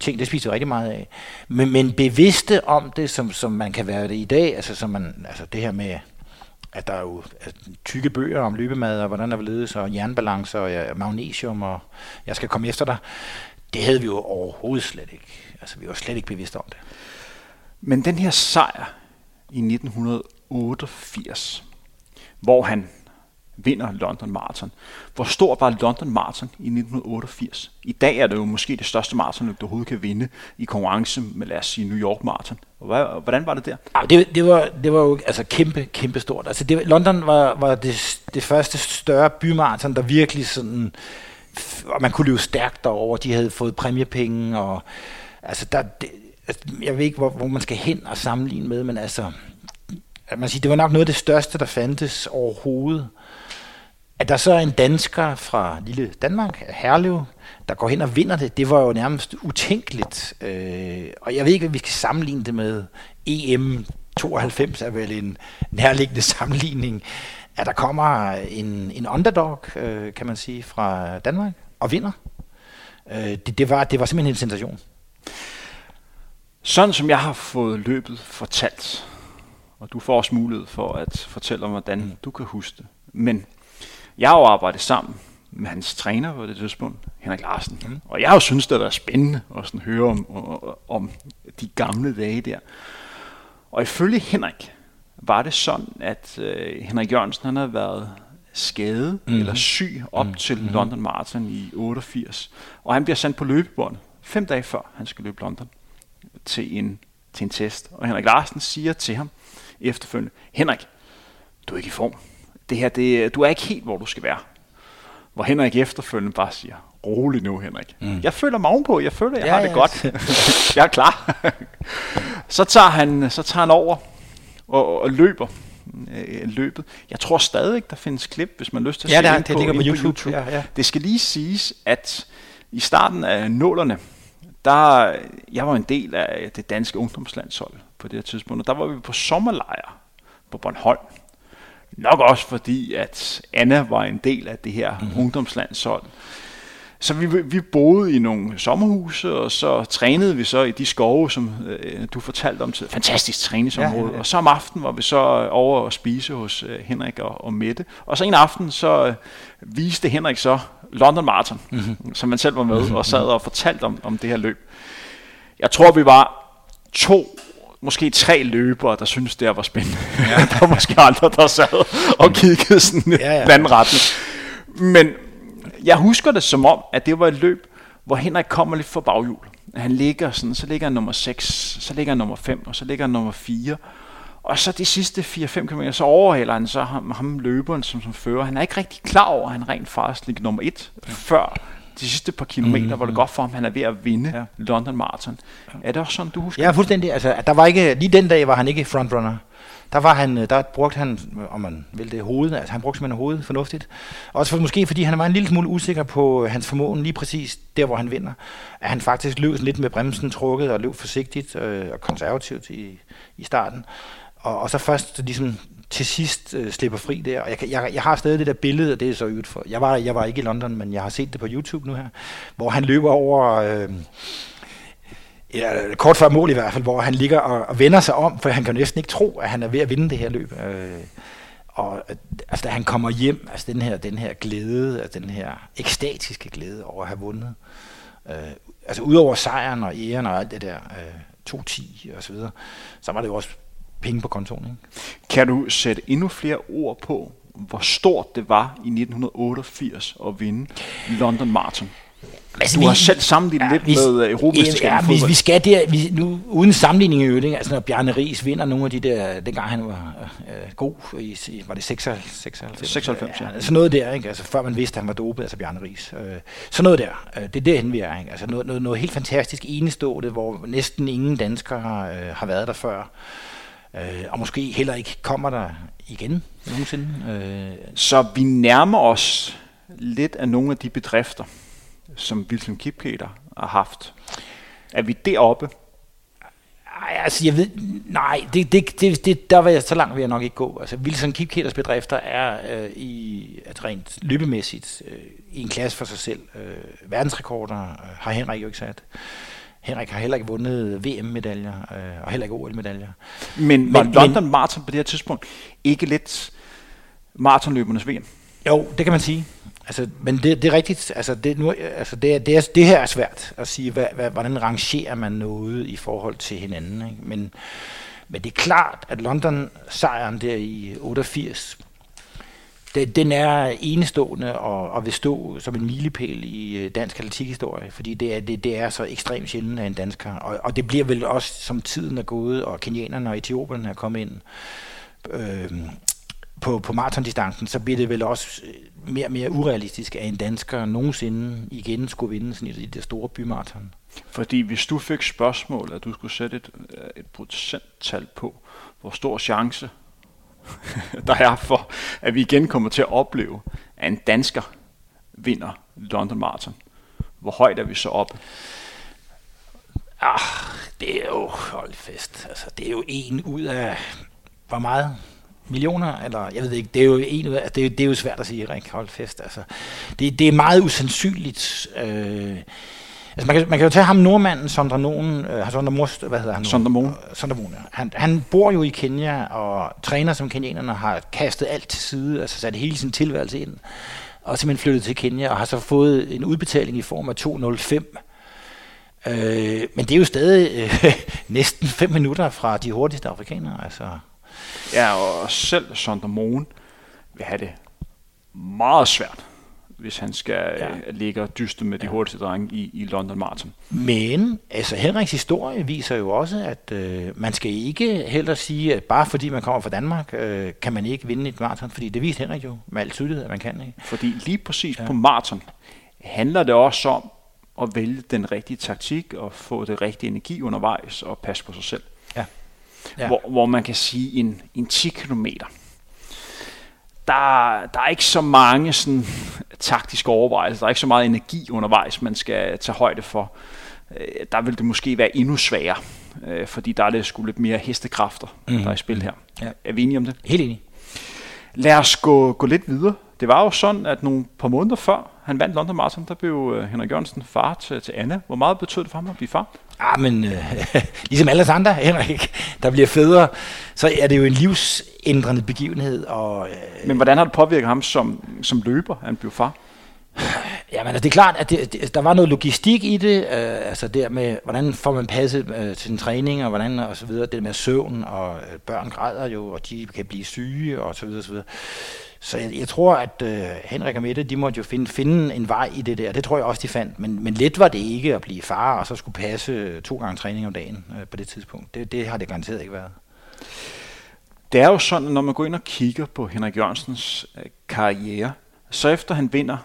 ting, det spiser rigtig meget af. Men, men bevidste om det, som, som man kan være det i dag, altså, som man, altså det her med, at der er jo altså, tykke bøger om løbemad, og hvordan der vil ledes, og jernbalance, og ja, magnesium, og jeg skal komme efter dig. Det havde vi jo overhovedet slet ikke. Altså, vi var slet ikke bevidste om det. Men den her sejr i 1988, hvor han vinder London Marathon. Hvor stor var London Marathon i 1988? I dag er det jo måske det største maraton, du overhovedet kan vinde i konkurrence med, lad os sige, New York Marathon. Hvordan var det der? Ja, det, det, var, det var jo altså kæmpe, kæmpe stort. Altså det, London var, var det, det første større bymarathon, der virkelig sådan, og man kunne løbe stærkt derover. De havde fået præmiepenge, og altså der, det, altså, jeg ved ikke, hvor, hvor man skal hen og sammenligne med, men altså, man siger, det var nok noget af det største, der fandtes overhovedet. At der så er en dansker fra lille Danmark, Herlev, der går hen og vinder det, det var jo nærmest utænkeligt. Øh, og jeg ved ikke, hvad vi skal sammenligne det med. EM 92 er vel en nærliggende sammenligning. At der kommer en, en underdog, øh, kan man sige, fra Danmark og vinder. Øh, det, det, var, det var simpelthen en sensation. Sådan som jeg har fået løbet fortalt, og du får også mulighed for at fortælle om, hvordan du kan huske det. Men jeg har jo arbejdet sammen med hans træner på det tidspunkt, Henrik Larsen. Mm. Og jeg har jo synes, det har været spændende at sådan høre om, om, om de gamle dage der. Og ifølge Henrik var det sådan, at øh, Henrik Jørgensen han havde været skadet mm. eller syg op mm. til mm. London Marathon i 88. Og han bliver sendt på løbebåndet fem dage før han skal løbe London til en, til en test. Og Henrik Larsen siger til ham efterfølgende, Henrik, du er ikke i form det her, det, du er ikke helt, hvor du skal være. Hvor Henrik efterfølgende bare siger, rolig nu Henrik. Mm. Jeg føler mig ovenpå, jeg føler, jeg ja, har det ja. godt. jeg er klar. så, tager han, så tager han over og, og løber øh, løbet. Jeg tror stadig, der findes klip, hvis man har lyst til at ja, se det, det på, ligger på YouTube. På YouTube. Ja, ja. Det skal lige siges, at i starten af nålerne, der, jeg var en del af det danske ungdomslandshold på det her tidspunkt, og der var vi på sommerlejr på Bornholm. Nok også fordi, at Anna var en del af det her mm-hmm. ungdomslandshold. Så vi, vi boede i nogle sommerhuse, og så trænede vi så i de skove, som øh, du fortalte om til. Fantastisk træningsområde. Ja, ja, ja. Og så om aftenen var vi så over at spise hos øh, Henrik og, og Mette. Og så en aften så øh, viste Henrik så London Marathon, mm-hmm. som man selv var med, mm-hmm. og sad og fortalte om, om det her løb. Jeg tror, vi var to måske tre løbere, der synes det var spændende. Ja. der var måske andre, der sad og kiggede sådan ja, ja. retning. Men jeg husker det som om, at det var et løb, hvor Henrik kommer lidt for baghjul. Han ligger sådan, så ligger han nummer 6, så ligger han nummer 5, og så ligger han nummer 4. Og så de sidste 4-5 km, så overhaler han så ham, ham løberen som, som fører. Han er ikke rigtig klar over, at han rent faktisk ligger nummer 1, ja. før de sidste par kilometer, mm-hmm. hvor det går for ham, han er ved at vinde ja. London Marathon. Ja. Er det også sådan, du husker? Ja, fuldstændig. Altså, der var ikke, lige den dag var han ikke frontrunner. Der, var han, der brugte han, om man vil det, hovedet. Altså, han brugte simpelthen hovedet fornuftigt. Også for, måske fordi han var en lille smule usikker på hans formåen lige præcis der, hvor han vinder. At han faktisk løb lidt med bremsen trukket og løb forsigtigt øh, og konservativt i, i starten. Og, og så først ligesom til sidst øh, slipper fri der. Og jeg, jeg, jeg har stadig det der billede, og det er så ydt for. Jeg var, jeg var ikke i London, men jeg har set det på YouTube nu her, hvor han løber over... Øh, ja, kort før mål i hvert fald, hvor han ligger og, og vender sig om, for han kan næsten ikke tro, at han er ved at vinde det her løb. Øh, og øh, altså, da han kommer hjem, altså den her, den her glæde, altså den her ekstatiske glæde over at have vundet, øh, altså udover sejren og æren og alt det der, øh, 2-10 og så videre, så var det jo også penge på kontoen. Ikke? Kan du sætte endnu flere ord på, hvor stort det var i 1988 at vinde London Marathon? Altså, du vi, har selv sammenlignet ja, lidt vi, med Europamesterskabet ja, vi, vi skal der, vi, nu, uden sammenligning i øvrigt, altså når Bjarne Ries vinder nogle af de der, dengang han var øh, god, i, var det 96? 96, 96 ja. ja. Altså noget der, ikke? Altså før man vidste, at han var dopet, altså Bjarne Ries. Øh, så noget der, øh, det er derhen vi er, ikke? Altså noget, noget, noget helt fantastisk enestående, hvor næsten ingen danskere har, øh, har været der før. Øh, og måske heller ikke kommer der igen nogensinde. Øh. Så vi nærmer os lidt af nogle af de bedrifter, som Wilson Kipketer har haft. Er vi deroppe? Ej, altså jeg ved, nej, det, det, det, det, der var jeg, så langt vil jeg nok ikke gå. Altså Wilson Kipketers bedrifter er øh, i, at rent løbemæssigt øh, i en klasse for sig selv. Øh, verdensrekorder øh, har Henrik jo ikke sat. Henrik har heller ikke vundet VM-medaljer, øh, og heller ikke OL-medaljer. Men men, London men, Marathon på det her tidspunkt ikke lidt maratonløbernes VM? Jo, det kan man sige. Altså, men det, det er rigtigt. Altså, det, nu, altså det, det, er, det her er svært at sige, hvad, hvad, hvordan rangerer man noget i forhold til hinanden. Ikke? Men, men det er klart, at London-sejren der i 88, det, den er enestående og, og vil stå som en milepæl i øh, dansk atletikhistorie, fordi det er, det, det er så ekstremt sjældent af en dansker. Og, og det bliver vel også, som tiden er gået, og kenianerne og etioperne er kommet ind, øh, på, på maratondistancen, så bliver det vel også øh, mere og mere urealistisk, at en dansker nogensinde igen skulle vinde sådan et, det store bymaraton. Fordi hvis du fik spørgsmål, at du skulle sætte et, øh, et procenttal på, hvor stor chance der er for, at vi igen kommer til at opleve, at en dansker vinder London Marathon. Hvor højt er vi så oppe? Ah, det er jo, hold fest, altså det er jo en ud af, hvor meget? millioner, eller jeg ved ikke, det er jo, en, det er, det er jo svært at sige, Rik, hold fest. Altså, det, det er meget usandsynligt. Øh, altså man, kan, man kan jo tage ham nordmanden, Sondra Nogen, øh, Sondra Most, hvad hedder han nu? Sondra Moon. Sondra Moon, ja. han, han bor jo i Kenya, og træner som kenianerne har kastet alt til side, altså sat hele sin tilværelse ind, og simpelthen flyttet til Kenya, og har så fået en udbetaling i form af 205. Øh, men det er jo stadig øh, næsten fem minutter fra de hurtigste afrikanere, altså Ja, og selv Sonder Moen vil have det meget svært, hvis han skal ja. Øh, ligge og dyste med de ja. hurtigste drenge i, i London Marathon. Men altså Henriks historie viser jo også, at øh, man skal ikke heller sige, at bare fordi man kommer fra Danmark, øh, kan man ikke vinde et maraton, fordi det viste Henrik jo med al tydelighed, at man kan. Ikke? Fordi lige præcis ja. på maraton handler det også om at vælge den rigtige taktik og få det rigtige energi undervejs og passe på sig selv ja. hvor, hvor man kan sige en, en 10 km. Der, der er ikke så mange sådan, taktiske overvejelser, der er ikke så meget energi undervejs, man skal tage højde for. Øh, der vil det måske være endnu sværere, øh, fordi der er det sgu lidt mere hestekræfter, mm. der er i spil her. Ja. Er vi enige om det? Helt enig. Lad os gå, gå lidt videre. Det var jo sådan, at nogle par måneder før han vandt London Marathon, der blev øh, Henrik Jørgensen far til, til Anna. Hvor meget betød det for ham at blive far? Ah, men øh, ligesom alle andre, Henrik, der bliver fædre, så er det jo en livsændrende begivenhed. Og, øh, men hvordan har det påvirket ham som, som løber, han blev far? Ja, men altså, det er klart, at det, det, der var noget logistik i det, øh, altså der med, hvordan får man passet øh, til sin træning, og hvordan og så videre, det med søvn, og øh, børn græder jo, og de kan blive syge, og så videre, så videre. Så jeg, jeg tror, at øh, Henrik og Mette, de måtte jo finde, finde en vej i det der. Det tror jeg også, de fandt. Men, men let var det ikke at blive far, og så skulle passe øh, to gange træning om dagen øh, på det tidspunkt. Det, det har det garanteret ikke været. Det er jo sådan, at når man går ind og kigger på Henrik Jørgensens øh, karriere, så efter han vinder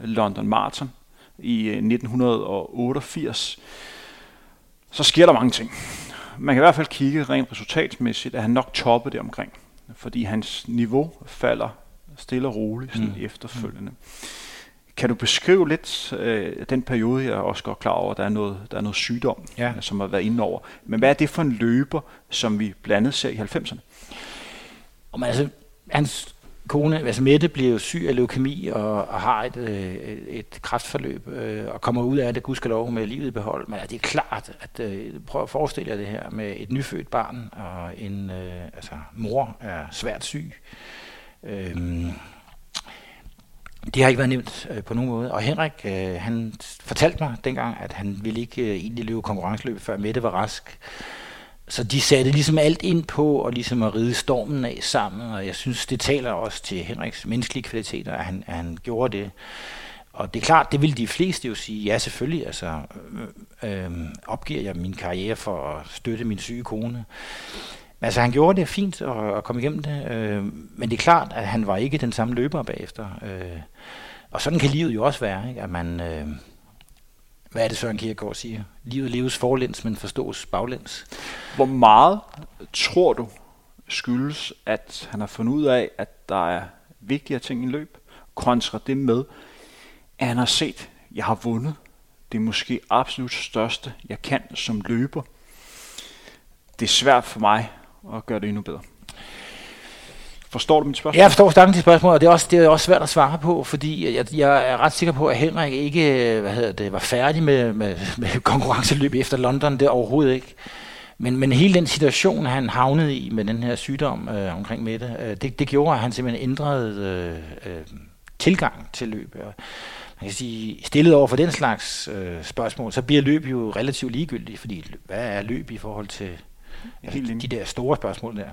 øh, London Marathon i øh, 1988, så sker der mange ting. Man kan i hvert fald kigge rent resultatmæssigt, at han nok toppede det omkring. Fordi hans niveau falder stille og roligt sådan mm. efterfølgende. Kan du beskrive lidt øh, den periode, jeg er også godt klar over, at der er noget, der er noget sygdom, ja. som har været inde over. Men hvad er det for en løber, som vi blandt andet ser i 90'erne? Om altså, hans kone, altså Mette, bliver jo syg af leukemi og, og har et, øh, et kræftforløb øh, og kommer ud af det, gudskelov, med livet i behold. Men det er klart, at øh, prøv at forestille jer det her med et nyfødt barn, og en øh, altså, mor er svært syg. Øh, Øhm, det har ikke været nemt øh, på nogen måde. Og Henrik, øh, han fortalte mig dengang, at han ville ikke øh, egentlig løbe konkurrenceløb, før Mette var rask. Så de satte ligesom alt ind på og ligesom at ride stormen af sammen, og jeg synes, det taler også til Henriks menneskelige kvaliteter, at han, at han gjorde det. Og det er klart, det vil de fleste jo sige, ja selvfølgelig, altså øh, øh, opgiver jeg min karriere for at støtte min syge kone. Men altså han gjorde det fint at, og komme igennem det, øh, men det er klart, at han var ikke den samme løber bagefter. Øh, og sådan kan livet jo også være, ikke? at man... Øh, hvad er det, Søren Kierkegaard siger? Livet leves forlæns, men forstås baglæns. Hvor meget tror du, skyldes, at han har fundet ud af, at der er vigtigere ting i løb, kontra det med, at han har set, at jeg har vundet det måske absolut største, jeg kan som løber. Det er svært for mig at gøre det endnu bedre. Forstår du mit spørgsmål? Jeg forstår stærkt dit spørgsmål, og det er, også, det er også svært at svare på, fordi jeg, jeg er ret sikker på, at Henrik ikke hvad hedder det, var færdig med, med, med konkurrenceløb efter London. Det er overhovedet ikke. Men, men hele den situation, han havnede i med den her sygdom øh, omkring Mette, øh, det, det gjorde, at han simpelthen ændrede øh, øh, tilgang til løb. Og man kan sige, stillet over for den slags øh, spørgsmål, så bliver løb jo relativt ligegyldigt, fordi hvad er løb i forhold til altså, de der store spørgsmål der.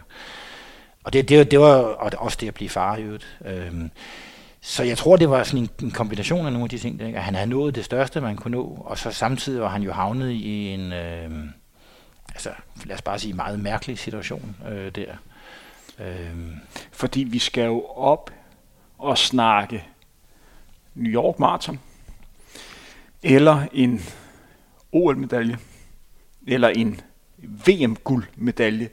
Og det, det, det var også det at blive far i øvrigt. Øhm, så jeg tror, det var sådan en, en kombination af nogle af de ting, ikke? at han havde nået det største, man kunne nå, og så samtidig var han jo havnet i en, øh, altså lad os bare sige, meget mærkelig situation øh, der. Øh. Fordi vi skal jo op og snakke New York Marathon, eller en OL-medalje, eller en VM-guldmedalje,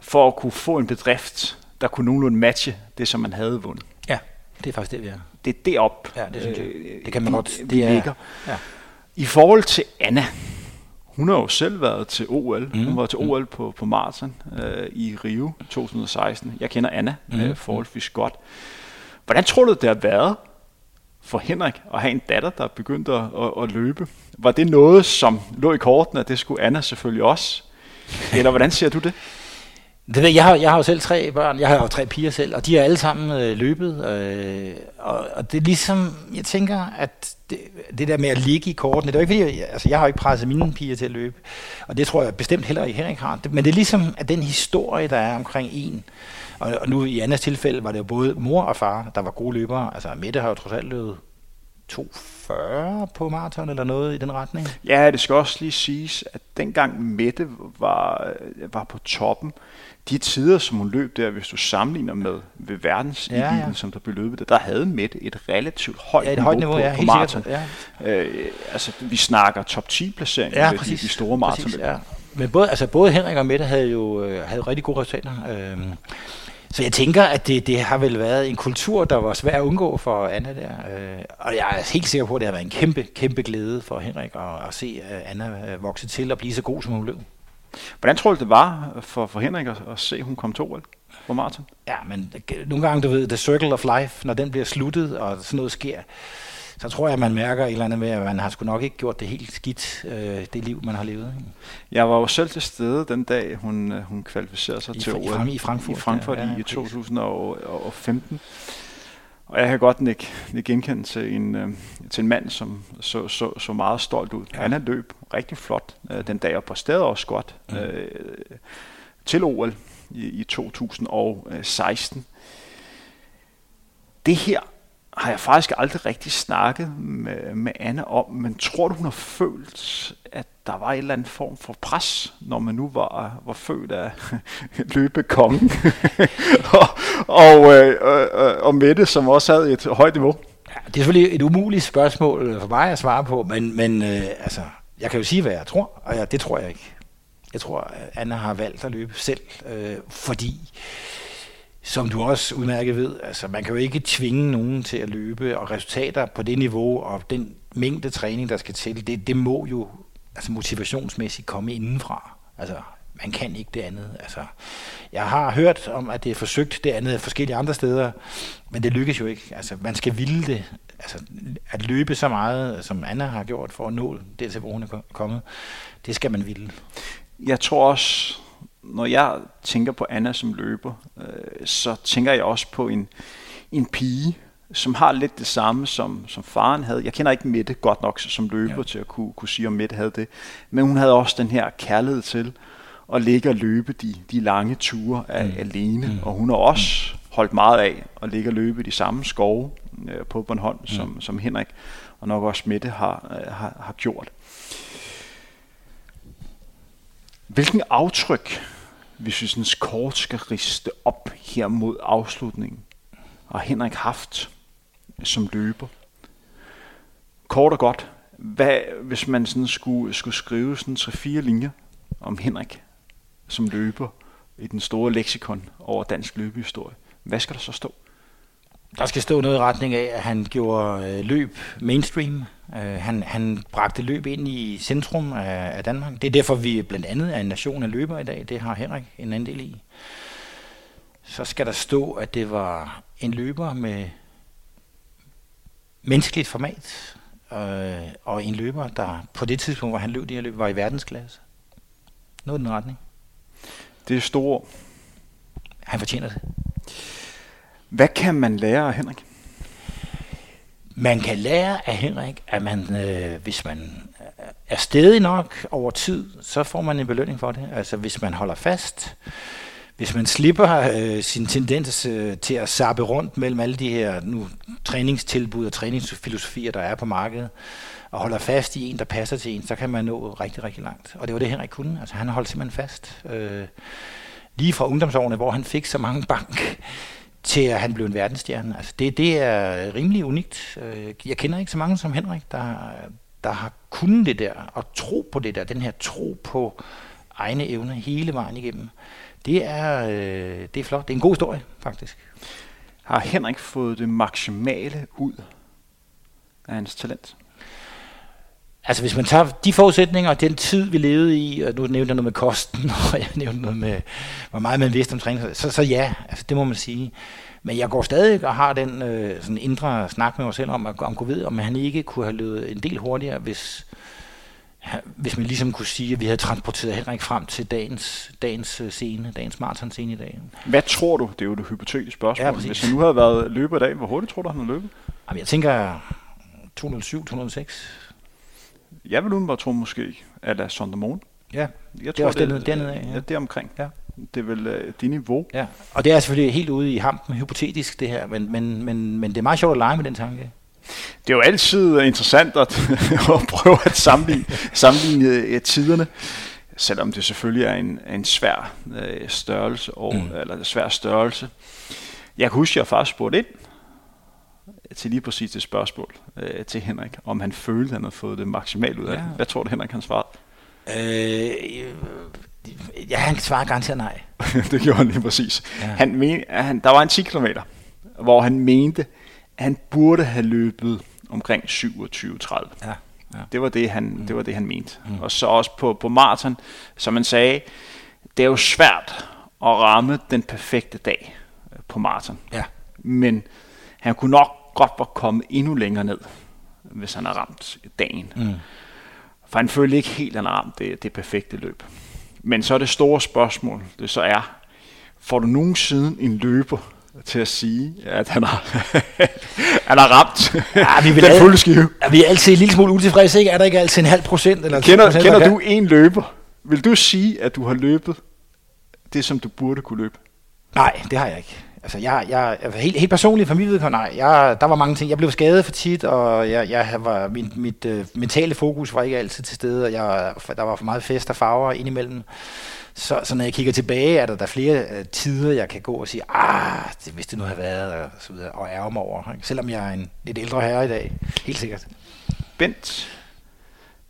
for at kunne få en bedrift, der kunne nogenlunde matche det, som man havde vundet. Ja, det er faktisk det, vi er. Det er derop, ja, det, synes jeg. Øh, det kan man de, godt. Det er, ligger. Ja. I forhold til Anna, hun har jo selv været til OL. Mm. Hun var til OL på, på maraton øh, i Rio 2016. Jeg kender Anna mm. øh, forholdsvis godt. Hvordan tror du, det har været for Henrik at have en datter, der begyndte at, at, at løbe? Var det noget, som lå i korten, at det skulle Anna selvfølgelig også? Eller hvordan ser du det? Det ved, jeg, har, jeg har jo selv tre børn, jeg har jo tre piger selv, og de er alle sammen øh, løbet. Øh, og, og det er ligesom, jeg tænker, at det, det der med at ligge i kortene, det er ikke fordi, jeg, altså jeg har jo ikke presset mine piger til at løbe, og det tror jeg bestemt heller ikke Henrik har. Men det er ligesom, at den historie, der er omkring en, og, og nu i andres tilfælde var det jo både mor og far, der var gode løbere. Altså Mette har jo trods alt løbet 240 på maraton eller noget i den retning. Ja, det skal også lige siges, at dengang Mette var, var på toppen, de tider, som hun løb der, hvis du sammenligner med ved verdens ja, ja. som der blev løbet der, der havde Mette et relativt højt, ja, et højt niveau, på, ja, på maraton. Ja. Øh, altså, vi snakker top 10 placering ja, præcis, de, de store maraton. Ja. Men både, altså, både Henrik og Mette havde jo øh, havde rigtig gode resultater. Øh, så jeg tænker, at det, det har vel været en kultur, der var svær at undgå for Anna der. Øh, og jeg er helt sikker på, at det har været en kæmpe, kæmpe glæde for Henrik at, at se Anna vokse til og blive så god, som hun blev. Hvordan tror du, det var for, for Henrik at, at se, at hun kom til OL på maraton? Ja, men nogle gange, du ved, the circle of life, når den bliver sluttet, og sådan noget sker, så tror jeg, man mærker et eller andet med, at man har sgu nok ikke gjort det helt skidt, øh, det liv, man har levet. Jeg var jo selv til stede den dag, hun, øh, hun kvalificerede sig I, til OL. I, Frankfurt. I Frankfurt ja, ja, i 2015. Og jeg kan godt ikke, ikke genkende til en, øh, til en mand, som så, så, så meget stolt ud. Ja. Han har løb rigtig flot øh, den dag, og præsterede også godt mm. øh, til OL i, i 2016. Det her har jeg faktisk aldrig rigtig snakket med, med Anne om, men tror du, hun har følt, at der var en eller anden form for pres, når man nu var, var født af løbekongen, og, og, øh, øh, og Mette, som også havde et højt niveau? Ja, det er selvfølgelig et umuligt spørgsmål øh, for mig at svare på, men, men øh, altså, jeg kan jo sige, hvad jeg tror, og jeg, det tror jeg ikke. Jeg tror, at Anna har valgt at løbe selv, øh, fordi som du også udmærket ved, altså man kan jo ikke tvinge nogen til at løbe, og resultater på det niveau og den mængde træning, der skal til, det, det må jo altså motivationsmæssigt komme indenfra. Altså, man kan ikke det andet. Altså, jeg har hørt om, at det er forsøgt det andet forskellige andre steder, men det lykkes jo ikke. Altså, man skal ville det. Altså, at løbe så meget, som Anna har gjort for at nå det til, hvor hun er kommet, det skal man ville. Jeg tror også, når jeg tænker på Anna som løber, øh, så tænker jeg også på en, en pige, som har lidt det samme, som, som faren havde. Jeg kender ikke Mette godt nok som løber ja. til at kunne, kunne sige, om Mette havde det. Men hun havde også den her kærlighed til at ligge og løbe de, de lange ture af, mm. alene. Mm. Og hun har også mm. holdt meget af at ligge og løbe de samme skove øh, på Bornholm, mm. som, som Henrik og nok også Mette har, øh, har, har gjort. Hvilken aftryk, hvis vi sådan kort skal riste op her mod afslutningen, har Henrik haft som løber? Kort og godt, hvad, hvis man sådan skulle, skulle skrive sådan tre fire linjer om Henrik som løber, i den store leksikon over dansk løbehistorie. Hvad skal der så stå? Der skal stå noget i retning af, at han gjorde øh, løb mainstream. Uh, han, han bragte løb ind i centrum af, af Danmark. Det er derfor, vi blandt andet er en nation af løber i dag. Det har Henrik en anden del i. Så skal der stå, at det var en løber med menneskeligt format, øh, og en løber, der på det tidspunkt, hvor han løb det her løb, var i verdensklasse. Noget i den retning. Det er store Han fortjener det. Hvad kan man lære af Henrik? Man kan lære af Henrik, at man, øh, hvis man øh, er stedig nok over tid, så får man en belønning for det. Altså hvis man holder fast, hvis man slipper øh, sin tendens øh, til at sappe rundt mellem alle de her nu træningstilbud og træningsfilosofier, der er på markedet, og holder fast i en, der passer til en, så kan man nå rigtig, rigtig langt. Og det var det, Henrik kunne. Altså han holdt simpelthen fast. Øh, lige fra ungdomsårene, hvor han fik så mange bank, til at han blev en verdensstjerne. Altså det, det er rimelig unikt. Øh, jeg kender ikke så mange som Henrik, der, der har kunnet det der, og tro på det der, den her tro på egne evner hele vejen igennem. Det er, øh, det er flot. Det er en god historie, faktisk. Har Henrik fået det maksimale ud af hans talent? Altså hvis man tager de forudsætninger og den tid, vi levede i, og nu nævnte jeg noget med kosten, og jeg nævnte noget med, hvor meget man vidste om træning, så, så ja, altså det må man sige. Men jeg går stadig og har den øh, sådan indre snak med mig selv om, om gå ved, om han ikke kunne have løbet en del hurtigere, hvis, hvis man ligesom kunne sige, at vi havde transporteret Henrik frem til dagens, dagens øh, scene, dagens marathon-scene i dag. Hvad tror du, det er jo det hypotetiske spørgsmål, ja, hvis han nu havde været løber i dag, hvor hurtigt tror du, han har løbet? Jamen, jeg tænker 207, 206. Jeg vil umiddelbart tro måske, at er Sondermon. Ja, jeg jeg det er også dernede, dernede af. Ja. det er omkring. Ja. Det er vel uh, det niveau. Ja, og det er selvfølgelig helt ude i hampen, hypotetisk det her, men, men, men, men det er meget sjovt at lege med den tanke. Det er jo altid interessant at, at prøve at sammenligne, sammenligne uh, tiderne, selvom det selvfølgelig er en, en svær uh, størrelse, og, mm. eller en svær størrelse. Jeg kan huske, at jeg faktisk spurgte ind til lige præcis det spørgsmål uh, til Henrik, om han følte, at han havde fået det maksimalt ud af ja. det. Hvad tror du, Henrik han svarede? Øh, ja, han svarede garanteret nej. det gjorde han lige præcis. Ja. Han men, han, der var en 10 km, hvor han mente, at han burde have løbet omkring 27-30. Ja. Ja. Det var det, han, mm. det var det, han mente. Mm. Og så også på, på maraton, som man sagde, det er jo svært at ramme den perfekte dag på maraton. Ja. Men han kunne nok godt være kommet endnu længere ned, hvis han har ramt dagen. Mm. For han følte ikke helt, at han har ramt det, det perfekte løb. Men så er det store spørgsmål, det så er, får du nogensinde en løber til at sige, at han har, han har ramt ja, vi vil den fulde skive? Ja, vi er altid en lille smule utilfredse, ikke? Er der ikke altid en halv procent? Eller kender kender du en løber? Vil du sige, at du har løbet det, som du burde kunne løbe? Nej, det har jeg ikke. Altså, jeg, jeg, altså helt, helt personligt for mit nej. Jeg, der var mange ting. Jeg blev skadet for tit, og jeg, jeg var, min, mit øh, mentale fokus var ikke altid til stede, og jeg, der var for meget fest og farver indimellem. Så, så når jeg kigger tilbage, er der, der flere øh, tider, jeg kan gå og sige, ah, det, hvis det nu havde været, og så videre, og ærger mig over. Ikke? Selvom jeg er en lidt ældre herre i dag. Helt sikkert. Bent,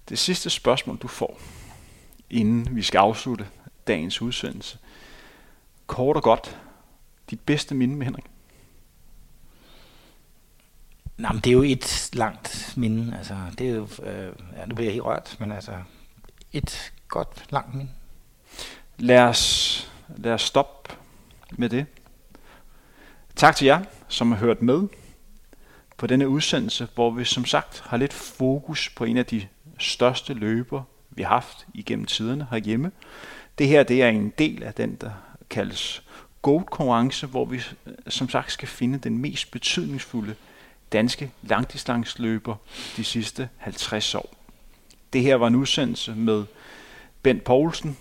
det sidste spørgsmål, du får, inden vi skal afslutte dagens udsendelse. Kort og godt, dit bedste minde med Henrik? Nej, men det er jo et langt minde. Altså, det er jo, øh, ja, nu bliver jeg helt rørt, men altså, et godt langt minde. Lad os, lad os stoppe med det. Tak til jer, som har hørt med på denne udsendelse, hvor vi som sagt har lidt fokus på en af de største løber, vi har haft igennem tiderne herhjemme. Det her det er en del af den, der kaldes GOAT-konkurrence, hvor vi øh, som sagt skal finde den mest betydningsfulde danske langdistansløber de sidste 50 år. Det her var en udsendelse med Bent Poulsen,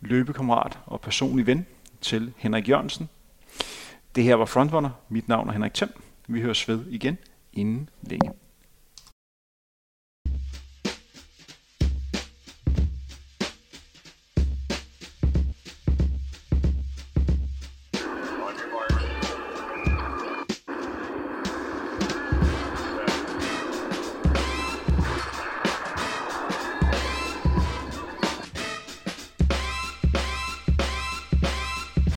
løbekammerat og personlig ven til Henrik Jørgensen. Det her var Frontrunner. Mit navn er Henrik Thiem. Vi høres ved igen inden længe.